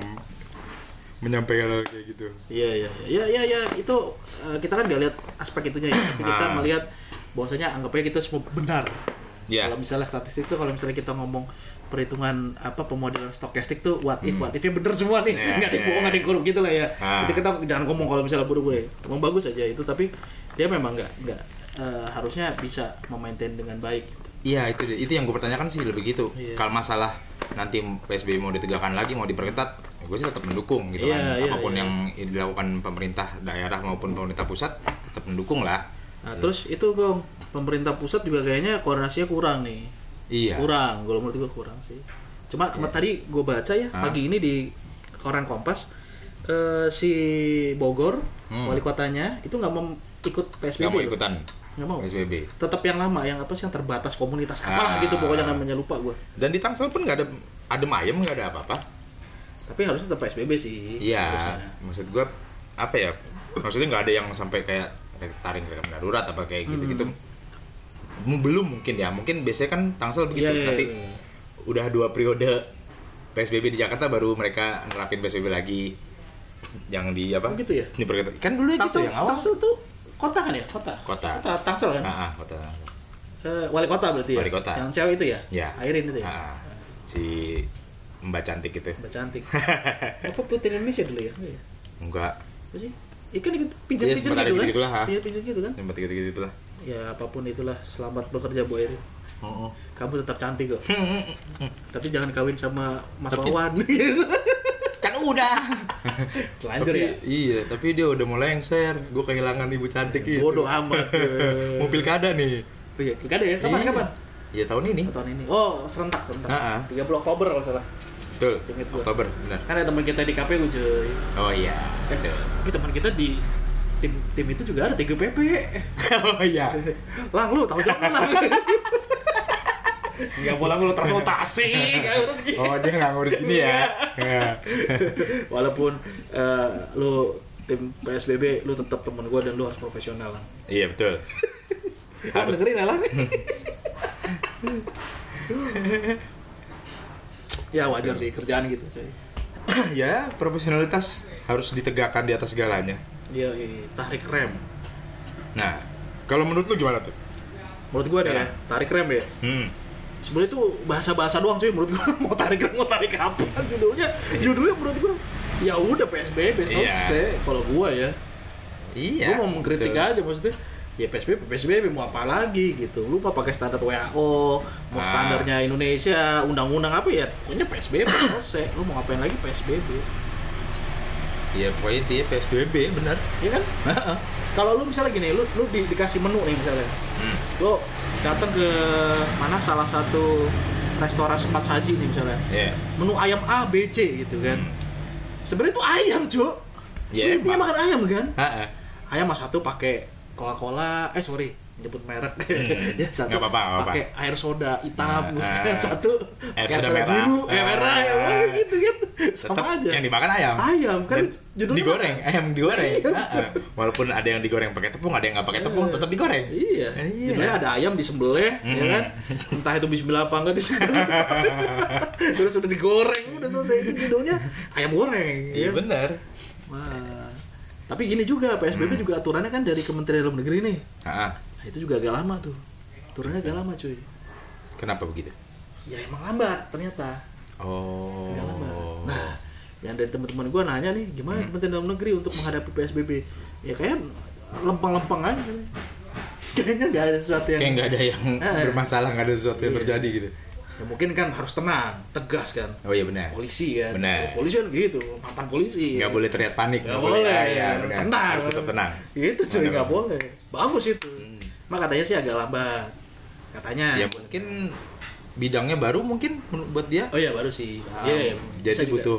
[SPEAKER 1] menyampaikan hal kayak gitu
[SPEAKER 2] Iya iya iya iya iya itu eh, kita kan nggak lihat aspek itunya ya, tapi kita
[SPEAKER 1] Ah.
[SPEAKER 2] melihat bahwasanya anggapnya kita semua benar.
[SPEAKER 1] Iya.
[SPEAKER 2] Kalau misalnya statistik tuh kalau misalnya kita ngomong perhitungan apa pemodelan stokastik tuh what if what if bener semua nih
[SPEAKER 1] Iya,
[SPEAKER 2] nggak ada
[SPEAKER 1] iya,
[SPEAKER 2] bohong nggak ada
[SPEAKER 1] iya.
[SPEAKER 2] korup gitu lah ya
[SPEAKER 1] Ah.
[SPEAKER 2] itu kita jangan ngomong kalau misalnya buru gue ngomong bagus aja itu tapi dia memang nggak nggak eh, harusnya bisa memaintain dengan baik
[SPEAKER 1] iya itu itu yang gue pertanyakan sih lebih gitu
[SPEAKER 2] Iya.
[SPEAKER 1] kalau masalah nanti PSBB mau ditegakkan lagi mau diperketat gue sih tetap mendukung gitu
[SPEAKER 2] Iya,
[SPEAKER 1] kan
[SPEAKER 2] iya,
[SPEAKER 1] apa pun
[SPEAKER 2] iya.
[SPEAKER 1] yang dilakukan pemerintah daerah maupun pemerintah pusat tetap mendukung lah
[SPEAKER 2] nah terus itu kong pemerintah pusat juga kayaknya koordinasinya kurang nih
[SPEAKER 1] iya
[SPEAKER 2] kurang kalau menurut gue kurang sih cuma kemarin tadi gue baca ya
[SPEAKER 1] Hah?
[SPEAKER 2] pagi ini di koran Kompas eh, si Bogor
[SPEAKER 1] Hmm.
[SPEAKER 2] wali kotanya itu nggak mau ikut PSBB
[SPEAKER 1] nggak mau ikutan
[SPEAKER 2] nggak mau
[SPEAKER 1] PSBB
[SPEAKER 2] tetap yang lama yang apa sih yang terbatas komunitas apalah
[SPEAKER 1] Ah.
[SPEAKER 2] gitu pokoknya namanya lupa gue
[SPEAKER 1] dan di Tangsel pun nggak ada adem ayem nggak ada apa-apa
[SPEAKER 2] tapi harus tetap PSBB sih
[SPEAKER 1] Iya,
[SPEAKER 2] harusnya.
[SPEAKER 1] maksud gua apa ya? Maksudnya nggak ada yang sampai kayak tarik rem darurat apa kayak gitu-gitu. M- Belum mungkin ya, mungkin biasanya kan Tangsel begitu.
[SPEAKER 2] Hmm. Iya,
[SPEAKER 1] Nanti
[SPEAKER 2] iya.
[SPEAKER 1] udah dua periode PSBB di Jakarta baru mereka nerapin PSBB lagi. Yang di apa?
[SPEAKER 2] Oh, gitu ya?
[SPEAKER 1] Di perketat. Kan dulu gitu
[SPEAKER 2] Tangsel,
[SPEAKER 1] yang awal.
[SPEAKER 2] Tangsel tuh kota kan ya kota
[SPEAKER 1] Kota.
[SPEAKER 2] kota Tangsel kan
[SPEAKER 1] Ah, ah, kota.
[SPEAKER 2] Eh, wali kota berarti ya
[SPEAKER 1] Wali kota.
[SPEAKER 2] yang cewek itu ya
[SPEAKER 1] Ya.
[SPEAKER 2] Airin itu ya
[SPEAKER 1] Ah, ah. si Mbak cantik itu.
[SPEAKER 2] Mbak cantik apa putri Indonesia dulu ya.
[SPEAKER 1] Enggak.
[SPEAKER 2] apa sih ikan ikut pijat
[SPEAKER 1] Iya,
[SPEAKER 2] pijat
[SPEAKER 1] sempat ada
[SPEAKER 2] gitu kan
[SPEAKER 1] gitu-gitulah, ha.
[SPEAKER 2] pijat pijat gitu kan
[SPEAKER 1] Yang gitu gitu lah.
[SPEAKER 2] ya apa pun itulah selamat bekerja Bu Erin
[SPEAKER 1] Oh,
[SPEAKER 2] kamu tetap cantik kok tapi jangan kawin sama Mas
[SPEAKER 1] Tapi-
[SPEAKER 2] Wawan
[SPEAKER 1] kan udah.
[SPEAKER 2] lanjut ya
[SPEAKER 1] Iya, tapi dia udah mulai lengser. Gue kehilangan ibu cantik itu.
[SPEAKER 2] bodoh amat
[SPEAKER 1] Mau pilkada nih.
[SPEAKER 2] oh iya pilkada ya kapan
[SPEAKER 1] Iya.
[SPEAKER 2] kapan
[SPEAKER 1] Iya tahun ini.
[SPEAKER 2] Oh, tahun ini oh serentak serentak
[SPEAKER 1] ah.
[SPEAKER 2] 30 Oktober kalau salah
[SPEAKER 1] Betul.
[SPEAKER 2] Gua.
[SPEAKER 1] Oktober, benar.
[SPEAKER 2] kan ada teman kita di KPU cuy
[SPEAKER 1] Oh iya. Betul.
[SPEAKER 2] Ini teman kita di tim tim itu juga ada TGPP
[SPEAKER 1] oh iya.
[SPEAKER 2] lang lu tahu jawab lu, lang Nggak boleh lu transportasi nggak urus gitu
[SPEAKER 1] Oh dia nggak ngurus gini ya. Iya.
[SPEAKER 2] walaupun eh, lu tim PSBB lu tetap temen gue dan lu harus profesional lah
[SPEAKER 1] Iya betul.
[SPEAKER 2] harus dengerin ya lang ya wajar sih kerjaan gitu cuy
[SPEAKER 1] ya profesionalitas harus ditegakkan di atas segalanya.
[SPEAKER 2] iya iya, tarik rem
[SPEAKER 1] Nah, kalau menurut lu gimana tuh?
[SPEAKER 2] menurut gue deh
[SPEAKER 1] Ya.
[SPEAKER 2] tarik rem ya
[SPEAKER 1] Hmm.
[SPEAKER 2] sebenarnya itu bahasa-bahasa doang cuy menurut gue mau tarik rem mau tarik apa judulnya judulnya menurut gue ya udah PSBB
[SPEAKER 1] Iya.
[SPEAKER 2] selesai kalau gue ya
[SPEAKER 1] Iya.
[SPEAKER 2] gue mau mengkritik
[SPEAKER 1] betul.
[SPEAKER 2] aja maksudnya ya PSBB PSBB mau apa lagi gitu? Lu mau pakai standar WHO mau
[SPEAKER 1] Ah.
[SPEAKER 2] standarnya Indonesia undang-undang apa ya? Pokoknya PSBB selesai. Lu mau ngapain lagi PSBB
[SPEAKER 1] Iya pokoknya intinya PSBB benar.
[SPEAKER 2] ya kan? Kalau lu misalnya gini lu lu di- dikasih menu nih misalnya.
[SPEAKER 1] Hmm.
[SPEAKER 2] lu datang ke mana salah satu restoran sempat saji nih misalnya.
[SPEAKER 1] Iya.
[SPEAKER 2] menu ayam A B C gitu kan.
[SPEAKER 1] Hmm.
[SPEAKER 2] sebenarnya itu ayam
[SPEAKER 1] Ya,
[SPEAKER 2] Lu intinya makan ayam kan?
[SPEAKER 1] Ha-ha.
[SPEAKER 2] ayam mas satu pakai Coca-Cola, eh sorry, nyebut merek.
[SPEAKER 1] Hmm.
[SPEAKER 2] ya satu pakai air soda hitam,
[SPEAKER 1] Nah, ah.
[SPEAKER 2] satu
[SPEAKER 1] Air soda merah.
[SPEAKER 2] biru, eh
[SPEAKER 1] Ah.
[SPEAKER 2] merah, ya wah, gitu kan, sama
[SPEAKER 1] Tetap
[SPEAKER 2] aja.
[SPEAKER 1] yang dimakan ayam.
[SPEAKER 2] Ayam kan judulnya
[SPEAKER 1] digoreng, ayam digoreng.
[SPEAKER 2] Iya.
[SPEAKER 1] Ha-ha. Walaupun ada yang digoreng pakai tepung, ada yang nggak pakai tepung,
[SPEAKER 2] Eh.
[SPEAKER 1] tetap digoreng.
[SPEAKER 2] Iya,
[SPEAKER 1] Iya.
[SPEAKER 2] judulnya ada ayam disembelih, ya
[SPEAKER 1] Hmm.
[SPEAKER 2] kan? Entah itu bismillah apa enggak disembelih. Terus udah digoreng, udah selesai itu judulnya ayam goreng.
[SPEAKER 1] Iya
[SPEAKER 2] ya.
[SPEAKER 1] benar.
[SPEAKER 2] Wah. Tapi gini juga PSBB
[SPEAKER 1] Hmm.
[SPEAKER 2] juga aturannya kan dari Kementerian Dalam Negeri nih.
[SPEAKER 1] Ha-ha.
[SPEAKER 2] Nah, itu juga agak lama tuh. Aturannya agak lama cuy.
[SPEAKER 1] Kenapa begitu?
[SPEAKER 2] Ya emang lambat ternyata.
[SPEAKER 1] Oh.
[SPEAKER 2] Agak lambat. Nah, yang dari teman-teman gue nanya nih, gimana
[SPEAKER 1] Hmm.
[SPEAKER 2] Kementerian Dalam Negeri untuk menghadapi PSBB? Ya kayak lempeng-lempeng aja. Kayaknya nggak ada sesuatu yang
[SPEAKER 1] kayak nggak ada yang
[SPEAKER 2] Eh.
[SPEAKER 1] bermasalah, nggak ada sesuatu yang
[SPEAKER 2] Iya.
[SPEAKER 1] terjadi gitu.
[SPEAKER 2] Ya, mungkin kan harus tenang, tegas kan.
[SPEAKER 1] Oh iya benar.
[SPEAKER 2] Polisi kan.
[SPEAKER 1] Benar.
[SPEAKER 2] Polisi kan gitu, mantan polisi.
[SPEAKER 1] Nggak boleh terlihat panik.
[SPEAKER 2] Nggak boleh.
[SPEAKER 1] Iya, benar.
[SPEAKER 2] Tenang.
[SPEAKER 1] Harus tetap tenang.
[SPEAKER 2] Itu cuy nggak boleh. Bagus itu.
[SPEAKER 1] Hmm.
[SPEAKER 2] Mak katanya sih agak lambat. Katanya.
[SPEAKER 1] Ya mungkin bidangnya baru mungkin buat dia.
[SPEAKER 2] Oh iya baru sih.
[SPEAKER 1] Ah,
[SPEAKER 2] Iya.
[SPEAKER 1] jadi
[SPEAKER 2] bisa juga.
[SPEAKER 1] butuh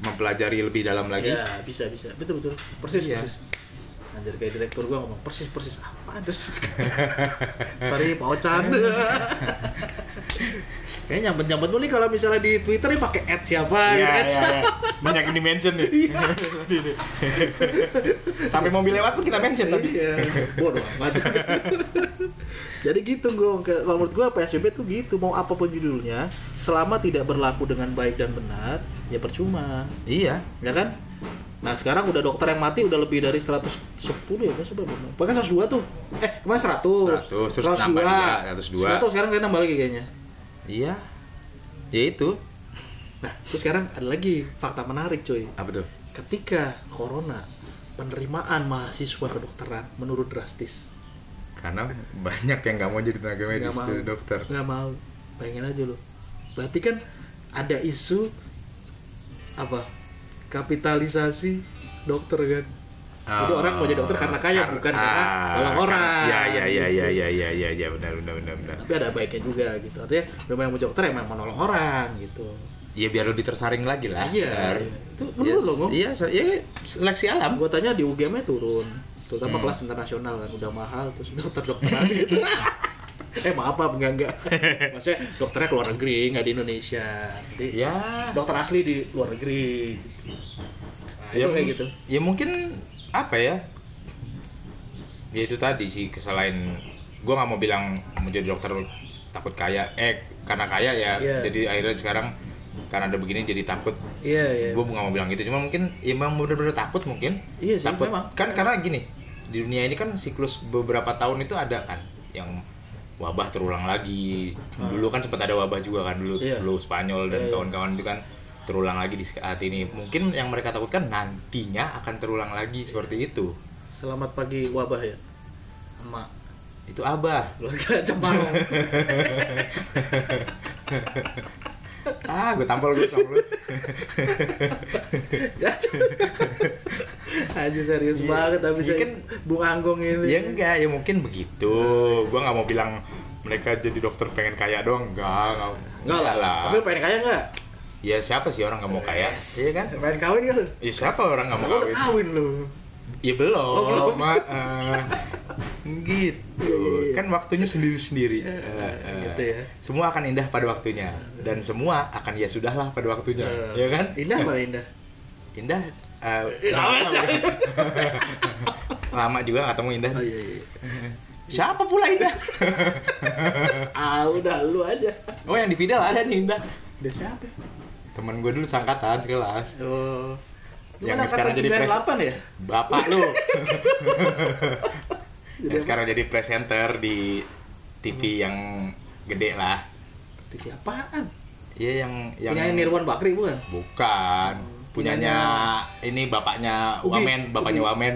[SPEAKER 1] mempelajari lebih dalam lagi.
[SPEAKER 2] Iya, bisa bisa. Betul betul. Persis
[SPEAKER 1] Iya.
[SPEAKER 2] persis. Anjir kayak direktur gua ngomong persis persis apa terus. Sorry Pak Ocan. Kayaknya nyambet nyambet nih kalau misalnya di Twitter nih pakai ad siapa
[SPEAKER 1] Iya,
[SPEAKER 2] gitu, ad
[SPEAKER 1] iya, iya. Banyak yang di-mention nih. Sampai mobil lewat pun kita mention tadi.
[SPEAKER 2] Iya. Bodoh amat. Jadi gitu gue, kalau menurut gue PSBB tuh gitu, mau apa pun judulnya, selama tidak berlaku dengan baik dan benar, ya percuma,
[SPEAKER 1] Iya.
[SPEAKER 2] ya kan? Nah sekarang udah dokter yang mati udah lebih dari 110 ya, masa berapa? Bahkan 102 tuh, eh kemarin 100,
[SPEAKER 1] 100, terus nambah dia, 102.
[SPEAKER 2] 100 sekarang saya nambah lagi kayaknya.
[SPEAKER 1] Iya. Ya itu.
[SPEAKER 2] Nah terus sekarang ada lagi fakta menarik cuy,
[SPEAKER 1] Apa tuh?
[SPEAKER 2] ketika corona penerimaan mahasiswa kedokteran menurun drastis.
[SPEAKER 1] Karena banyak yang nggak mau jadi tenaga medis,
[SPEAKER 2] Nggak mau.
[SPEAKER 1] dokter.
[SPEAKER 2] nggak mau pengen aja lo berarti kan ada isu apa kapitalisasi dokter kan jadi orang mau jadi dokter karena kaya bukan karena nolong orang
[SPEAKER 1] Ya ya ya
[SPEAKER 2] gitu.
[SPEAKER 1] ya ya ya ya ya benar benar benar benar.
[SPEAKER 2] tapi ada baiknya juga gitu artinya memang yang mau jadi dokter emang mau nolong orang gitu
[SPEAKER 1] Ya biar lebih tersaring lagi lah.
[SPEAKER 2] Iya, iya. Itu menurut lo, Ngom?
[SPEAKER 1] Iya, so- iya, seleksi alam.
[SPEAKER 2] anggotanya di UGM turun terutama
[SPEAKER 1] Hmm.
[SPEAKER 2] kelas internasional kan udah mahal terus dokter dokteran gitu eh maaf apa enggak enggak maksudnya dokternya keluar negeri nggak di Indonesia jadi
[SPEAKER 1] Ya.
[SPEAKER 2] dokter asli di luar negeri nah, itu kayak gitu
[SPEAKER 1] Ya mungkin apa ya? Ya itu tadi sih kesalahan. Gua nggak mau bilang menjadi dokter takut kaya. Eh karena kaya ya.
[SPEAKER 2] Iya.
[SPEAKER 1] Jadi akhirnya sekarang karena ada begini jadi takut.
[SPEAKER 2] iya iya
[SPEAKER 1] Gue nggak mau bilang gitu. Cuma mungkin ya memang bener-bener takut mungkin.
[SPEAKER 2] Iya sih,
[SPEAKER 1] takut.
[SPEAKER 2] memang.
[SPEAKER 1] Kan karena gini di dunia ini kan siklus beberapa tahun itu ada kan yang wabah terulang lagi. Dulu kan sempat ada wabah juga kan dulu
[SPEAKER 2] Iya.
[SPEAKER 1] flu Spanyol dan
[SPEAKER 2] Iya, iya.
[SPEAKER 1] kawan-kawan itu kan terulang lagi di saat ini. Mungkin yang mereka takutkan nantinya akan terulang lagi seperti itu.
[SPEAKER 2] selamat pagi wabah ya emak
[SPEAKER 1] Itu abah.
[SPEAKER 2] keluarga Jepang
[SPEAKER 1] Ah, gue tampol gue sama lu.
[SPEAKER 2] Aja serius
[SPEAKER 1] Iya.
[SPEAKER 2] banget tapi
[SPEAKER 1] Iya
[SPEAKER 2] saya
[SPEAKER 1] kan-
[SPEAKER 2] Bung Anggong ini
[SPEAKER 1] Ya enggak, ya mungkin begitu. Gua nggak mau bilang mereka jadi dokter pengen kaya doang, enggak, enggak,
[SPEAKER 2] enggak lah
[SPEAKER 1] lah.
[SPEAKER 2] tapi pengen kaya enggak
[SPEAKER 1] Ya siapa sih orang nggak mau kaya? Iya kan?
[SPEAKER 2] pengen kawin kan
[SPEAKER 1] Ya siapa orang nggak mau
[SPEAKER 2] Lu udah
[SPEAKER 1] kawin?
[SPEAKER 2] kawin lu
[SPEAKER 1] Ya belum,
[SPEAKER 2] Oh, belum.
[SPEAKER 1] maaf. gitu. Kan waktunya sendiri-sendiri. Eh, eh.
[SPEAKER 2] gitu ya.
[SPEAKER 1] Semua akan indah pada waktunya dan semua akan ya sudahlah pada waktunya, ya kan?
[SPEAKER 2] indah apa indah
[SPEAKER 1] Indah. Eh,
[SPEAKER 2] Lama
[SPEAKER 1] juga nggak ketemu Indah.
[SPEAKER 2] oh iya iya
[SPEAKER 1] Siapa pula Indah?
[SPEAKER 2] ah udah lu aja
[SPEAKER 1] Oh yang di video ada nih Indah.
[SPEAKER 2] udah siapa
[SPEAKER 1] Temen gue dulu sangkatan sekelas.
[SPEAKER 2] oh Lu
[SPEAKER 1] Yang sekarang jadi pres-
[SPEAKER 2] 98 ya
[SPEAKER 1] Bapak lu.
[SPEAKER 2] Jadi
[SPEAKER 1] yang sekarang jadi presenter di TV yang gede lah.
[SPEAKER 2] TV apaan
[SPEAKER 1] Iya yang yang
[SPEAKER 2] punya Nirwan Bakri bukan
[SPEAKER 1] bukan punyanya ini bapaknya
[SPEAKER 2] Ubi.
[SPEAKER 1] Wamen, bapaknya
[SPEAKER 2] Ubi.
[SPEAKER 1] Wamen,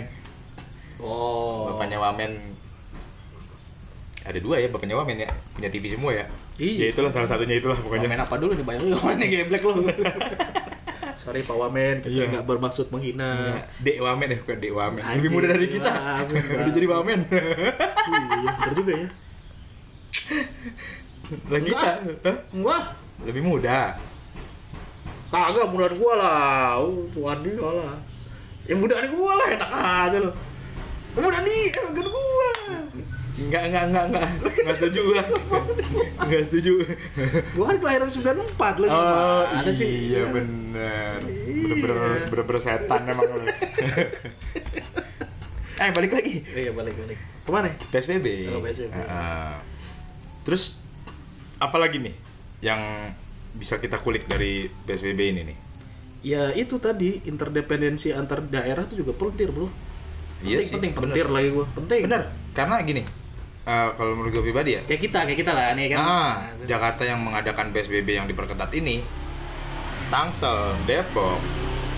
[SPEAKER 2] oh
[SPEAKER 1] bapaknya Wamen. Ada dua ya bapaknya Wamen ya, punya TV semua ya.
[SPEAKER 2] Iya.
[SPEAKER 1] Ya itulah salah satunya itulah
[SPEAKER 2] Pokoknya
[SPEAKER 1] pokoknya.
[SPEAKER 2] main apa dulu nih bayang lu mainnya geblek lu. Sorry Pak Wamen, kita
[SPEAKER 1] Iya.
[SPEAKER 2] nggak bermaksud menghina.
[SPEAKER 1] Dek Wamen ya, bukan Dek Wamen.
[SPEAKER 2] Anjing,
[SPEAKER 1] Lebih muda dari kita.
[SPEAKER 2] Wamen,
[SPEAKER 1] Udah jadi Wamen.
[SPEAKER 2] Iya, bener juga ya.
[SPEAKER 1] Lah kita.
[SPEAKER 2] Wah,
[SPEAKER 1] Lebih muda.
[SPEAKER 2] Kagak mudaan gua lah. Uh, tuan dia lah. Ya mudaan gua lah, enak aja lu. Mudah nih, kan gua.
[SPEAKER 1] Enggak, enggak, enggak, enggak. Enggak setuju lah. Enggak setuju.
[SPEAKER 2] Gua kan kelahiran 94 lu.
[SPEAKER 1] Oh,
[SPEAKER 2] Gimana sih?
[SPEAKER 1] iya bener.
[SPEAKER 2] Iya.
[SPEAKER 1] Bener-bener bener-bener setan emang lu. eh, balik lagi.
[SPEAKER 2] Iya, balik balik. Ke mana?
[SPEAKER 1] PSBB.
[SPEAKER 2] Oh, PSBB.
[SPEAKER 1] Heeh. Terus apa lagi nih yang bisa kita kulik dari PSBB ini nih?
[SPEAKER 2] Ya itu tadi interdependensi antar daerah itu juga penting, Bro.
[SPEAKER 1] Iya
[SPEAKER 2] Penting,
[SPEAKER 1] sih,
[SPEAKER 2] penting,
[SPEAKER 1] bener.
[SPEAKER 2] penting lagi gua. Penting.
[SPEAKER 1] Bener, karena gini, eh, kalau menurut gue pribadi ya
[SPEAKER 2] kayak kita kayak kita lah nih kan
[SPEAKER 1] ah,
[SPEAKER 2] Nah,
[SPEAKER 1] Jakarta yang mengadakan PSBB yang diperketat ini Tangsel, Depok,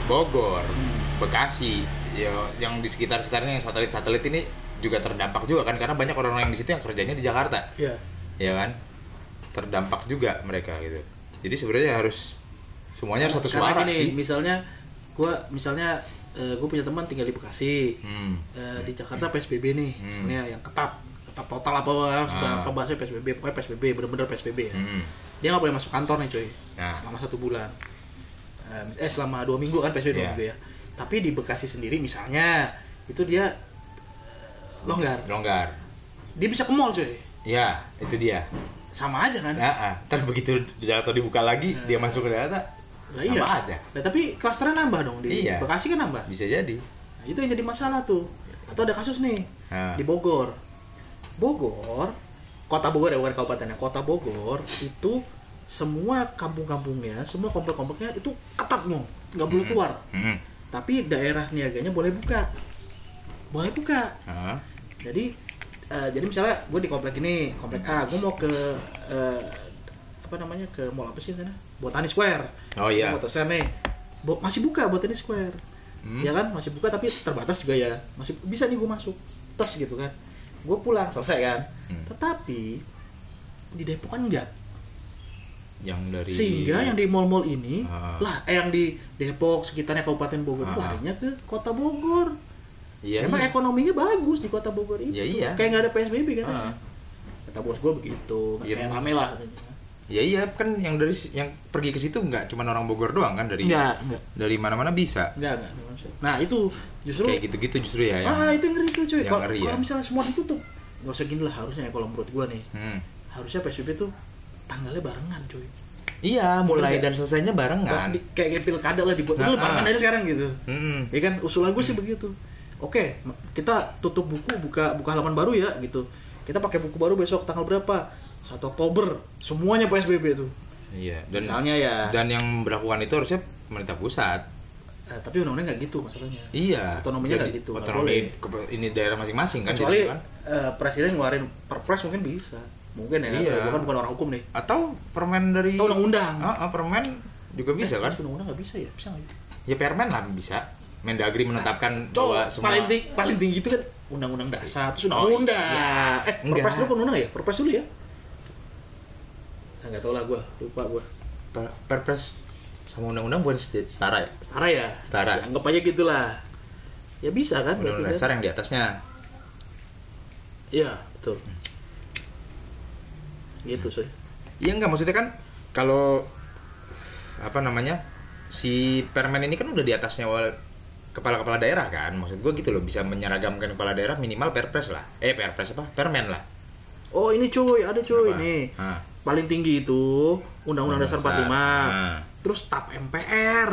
[SPEAKER 1] Bogor,
[SPEAKER 2] Hmm.
[SPEAKER 1] Bekasi, ya yang di sekitar sekitarnya yang satelit-satelit ini juga terdampak juga kan karena banyak orang-orang yang di situ yang kerjanya di Jakarta,
[SPEAKER 2] Iya.
[SPEAKER 1] ya kan? Terdampak juga mereka gitu. Jadi sebenarnya harus semuanya harus satu suara
[SPEAKER 2] gini,
[SPEAKER 1] sih.
[SPEAKER 2] misalnya gua misalnya gue punya teman tinggal di Bekasi
[SPEAKER 1] Hmm.
[SPEAKER 2] Eh, di Jakarta PSBB nih
[SPEAKER 1] Hmm.
[SPEAKER 2] ini yang ketat ketat total apa
[SPEAKER 1] Ah.
[SPEAKER 2] apa bahasanya PSBB pokoknya PSBB bener-bener PSBB ya
[SPEAKER 1] Hmm.
[SPEAKER 2] dia nggak boleh masuk kantor nih cuy
[SPEAKER 1] Nah.
[SPEAKER 2] selama satu bulan Eh, eh selama dua minggu kan PSBB dua
[SPEAKER 1] Iya.
[SPEAKER 2] minggu ya tapi di Bekasi sendiri misalnya itu dia longgar
[SPEAKER 1] Longgar.
[SPEAKER 2] dia bisa ke mall cuy
[SPEAKER 1] Ya, itu dia.
[SPEAKER 2] Sama aja kan
[SPEAKER 1] Nah, ah. Ntar begitu Jakarta dibuka lagi,
[SPEAKER 2] Nah.
[SPEAKER 1] dia masuk ke data,
[SPEAKER 2] Lah iya.
[SPEAKER 1] sama aja.
[SPEAKER 2] Nah, tapi klasternya nambah dong di
[SPEAKER 1] Iya.
[SPEAKER 2] Bekasi kan nambah
[SPEAKER 1] Bisa jadi.
[SPEAKER 2] Nah, itu yang jadi masalah tuh. Atau ada kasus nih
[SPEAKER 1] Nah.
[SPEAKER 2] di Bogor. Bogor, kota Bogor ya bukan kabupatennya. Kota Bogor itu semua kampung-kampungnya, semua komplek-kompleknya itu ketat semua, nggak boleh
[SPEAKER 1] Hmm.
[SPEAKER 2] keluar.
[SPEAKER 1] Hmm.
[SPEAKER 2] Tapi daerah niaganya boleh buka, boleh buka.
[SPEAKER 1] Ah.
[SPEAKER 2] Jadi, eh, jadi misalnya gue di komplek ini, komplek A, gue mau ke eh, apa namanya ke mall apa sih sana? Botani Square.
[SPEAKER 1] Oh iya.
[SPEAKER 2] Botani Square nih, Bo- masih buka Botani Square.
[SPEAKER 1] Hmm.
[SPEAKER 2] ya kan masih buka tapi terbatas juga ya masih bisa nih gue masuk tes gitu kan gue pulang selesai kan
[SPEAKER 1] Hmm.
[SPEAKER 2] tetapi di Depok kan enggak
[SPEAKER 1] Yang dari
[SPEAKER 2] sehingga yang di mall-mall ini
[SPEAKER 1] Ah.
[SPEAKER 2] lah eh yang di Depok sekitarnya Kabupaten Bogor
[SPEAKER 1] Ah.
[SPEAKER 2] larinya ke Kota Bogor
[SPEAKER 1] Iya.
[SPEAKER 2] emang
[SPEAKER 1] iya.
[SPEAKER 2] ekonominya bagus di Kota Bogor itu
[SPEAKER 1] Iya, iya.
[SPEAKER 2] kayak nggak ada PSBB kan
[SPEAKER 1] Ah.
[SPEAKER 2] kata bos gue begitu
[SPEAKER 1] Iya.
[SPEAKER 2] kayak rame lah katanya.
[SPEAKER 1] Ya iya kan yang dari yang pergi ke situ nggak cuma orang Bogor doang kan dari
[SPEAKER 2] enggak enggak
[SPEAKER 1] dari mana-mana bisa.
[SPEAKER 2] enggak enggak nah itu justru
[SPEAKER 1] Kayak gitu-gitu justru ya yang
[SPEAKER 2] ah itu ngeri tuh cuy kalau
[SPEAKER 1] ya.
[SPEAKER 2] misalnya semua ditutup nggak usah gini lah harusnya ya kalau menurut gue nih
[SPEAKER 1] Hmm.
[SPEAKER 2] harusnya PSBB tuh tanggalnya barengan cuy
[SPEAKER 1] Iya, mulai
[SPEAKER 2] Bener
[SPEAKER 1] dan selesainya barengan.
[SPEAKER 2] Di- kayak kayak pilkada lah dibuat
[SPEAKER 1] Nah,
[SPEAKER 2] barengan
[SPEAKER 1] ah.
[SPEAKER 2] aja sekarang gitu
[SPEAKER 1] Hmm.
[SPEAKER 2] ya kan usulan gue sih begitu oke kita tutup buku buka buka halaman baru ya gitu kita pakai buku baru besok tanggal berapa 1 Oktober semuanya PSBB tuh
[SPEAKER 1] Iya, dan
[SPEAKER 2] misalnya ya
[SPEAKER 1] dan yang melakukan itu harusnya pemerintah pusat.
[SPEAKER 2] Eh, tapi undang-undang nggak gitu masalahnya
[SPEAKER 1] Iya.
[SPEAKER 2] Otonominya nggak gitu,
[SPEAKER 1] Otonomi ini daerah masing-masing kan
[SPEAKER 2] kecuali
[SPEAKER 1] gitu kan.
[SPEAKER 2] eh, presiden ngeluarin perpres mungkin bisa mungkin ya
[SPEAKER 1] Iya.
[SPEAKER 2] gue kan bukan orang hukum nih
[SPEAKER 1] Atau permen dari
[SPEAKER 2] atau undang-undang
[SPEAKER 1] Ah, ah, permen juga bisa
[SPEAKER 2] Eh,
[SPEAKER 1] kan?
[SPEAKER 2] undang-undang nggak bisa ya bisa nggak ya?
[SPEAKER 1] Ya permen lah bisa. Mendagri menetapkan bahwa semua
[SPEAKER 2] paling tinggi, paling tinggi itu kan undang-undang dasar terus
[SPEAKER 1] Oh,
[SPEAKER 2] undang-undang.
[SPEAKER 1] iya.
[SPEAKER 2] Eh,
[SPEAKER 1] Enggak.
[SPEAKER 2] perpres dulu kan undang ya? Perpres dulu ya? Nah, nggak tahu lah gue, lupa gue.
[SPEAKER 1] Per- perpres sama undang-undang bukan setara ya?
[SPEAKER 2] Setara ya?
[SPEAKER 1] Setara.
[SPEAKER 2] Ya, anggap aja gitulah. Ya bisa kan?
[SPEAKER 1] Undang-undang
[SPEAKER 2] berarti
[SPEAKER 1] dasar
[SPEAKER 2] kan?
[SPEAKER 1] yang di atasnya.
[SPEAKER 2] Iya, betul. Gitu sih.
[SPEAKER 1] Iya enggak maksudnya kan kalau apa namanya si permen ini kan udah di atasnya wal kepala-kepala daerah kan maksud gue gitu loh bisa menyeragamkan kepala daerah minimal perpres lah eh perpres apa permen lah
[SPEAKER 2] Oh ini cuy, ada cuy
[SPEAKER 1] Apa?
[SPEAKER 2] nih.
[SPEAKER 1] Ah.
[SPEAKER 2] Paling tinggi itu Undang-Undang Dasar 45.
[SPEAKER 1] Ah.
[SPEAKER 2] Terus TAP MPR.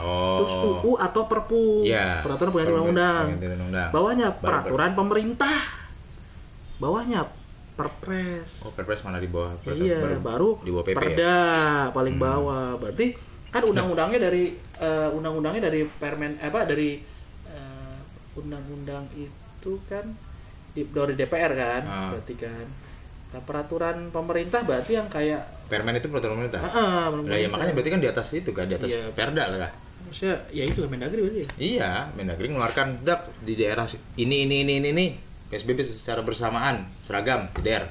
[SPEAKER 1] oh
[SPEAKER 2] Terus UU atau Perpu.
[SPEAKER 1] Iya.
[SPEAKER 2] Peraturan pengganti undang-undang. Bawahnya
[SPEAKER 1] Baru
[SPEAKER 2] peraturan pemerintah. Bawahnya perpres.
[SPEAKER 1] oh perpres mana di bawah
[SPEAKER 2] Ya iya, baru,
[SPEAKER 1] di bawah PP ya?
[SPEAKER 2] perda paling
[SPEAKER 1] Hmm.
[SPEAKER 2] bawah. Berarti kan undang-undangnya dari eh, undang-undangnya dari permen eh, apa dari eh, undang-undang itu kan di, dari DPR kan,
[SPEAKER 1] Ah.
[SPEAKER 2] berarti kan. Nah, peraturan pemerintah berarti yang kayak
[SPEAKER 1] permen itu peraturan pemerintah
[SPEAKER 2] ah, ah,
[SPEAKER 1] lah ya
[SPEAKER 2] pemerintah.
[SPEAKER 1] makanya berarti kan di atas itu kan di atas
[SPEAKER 2] Iya.
[SPEAKER 1] perda lah
[SPEAKER 2] Maksudnya ya itu Mendagri berarti. ya?
[SPEAKER 1] Iya, Mendagri mengeluarkan dak di daerah ini ini ini ini, ini PSBB secara bersamaan seragam di daerah.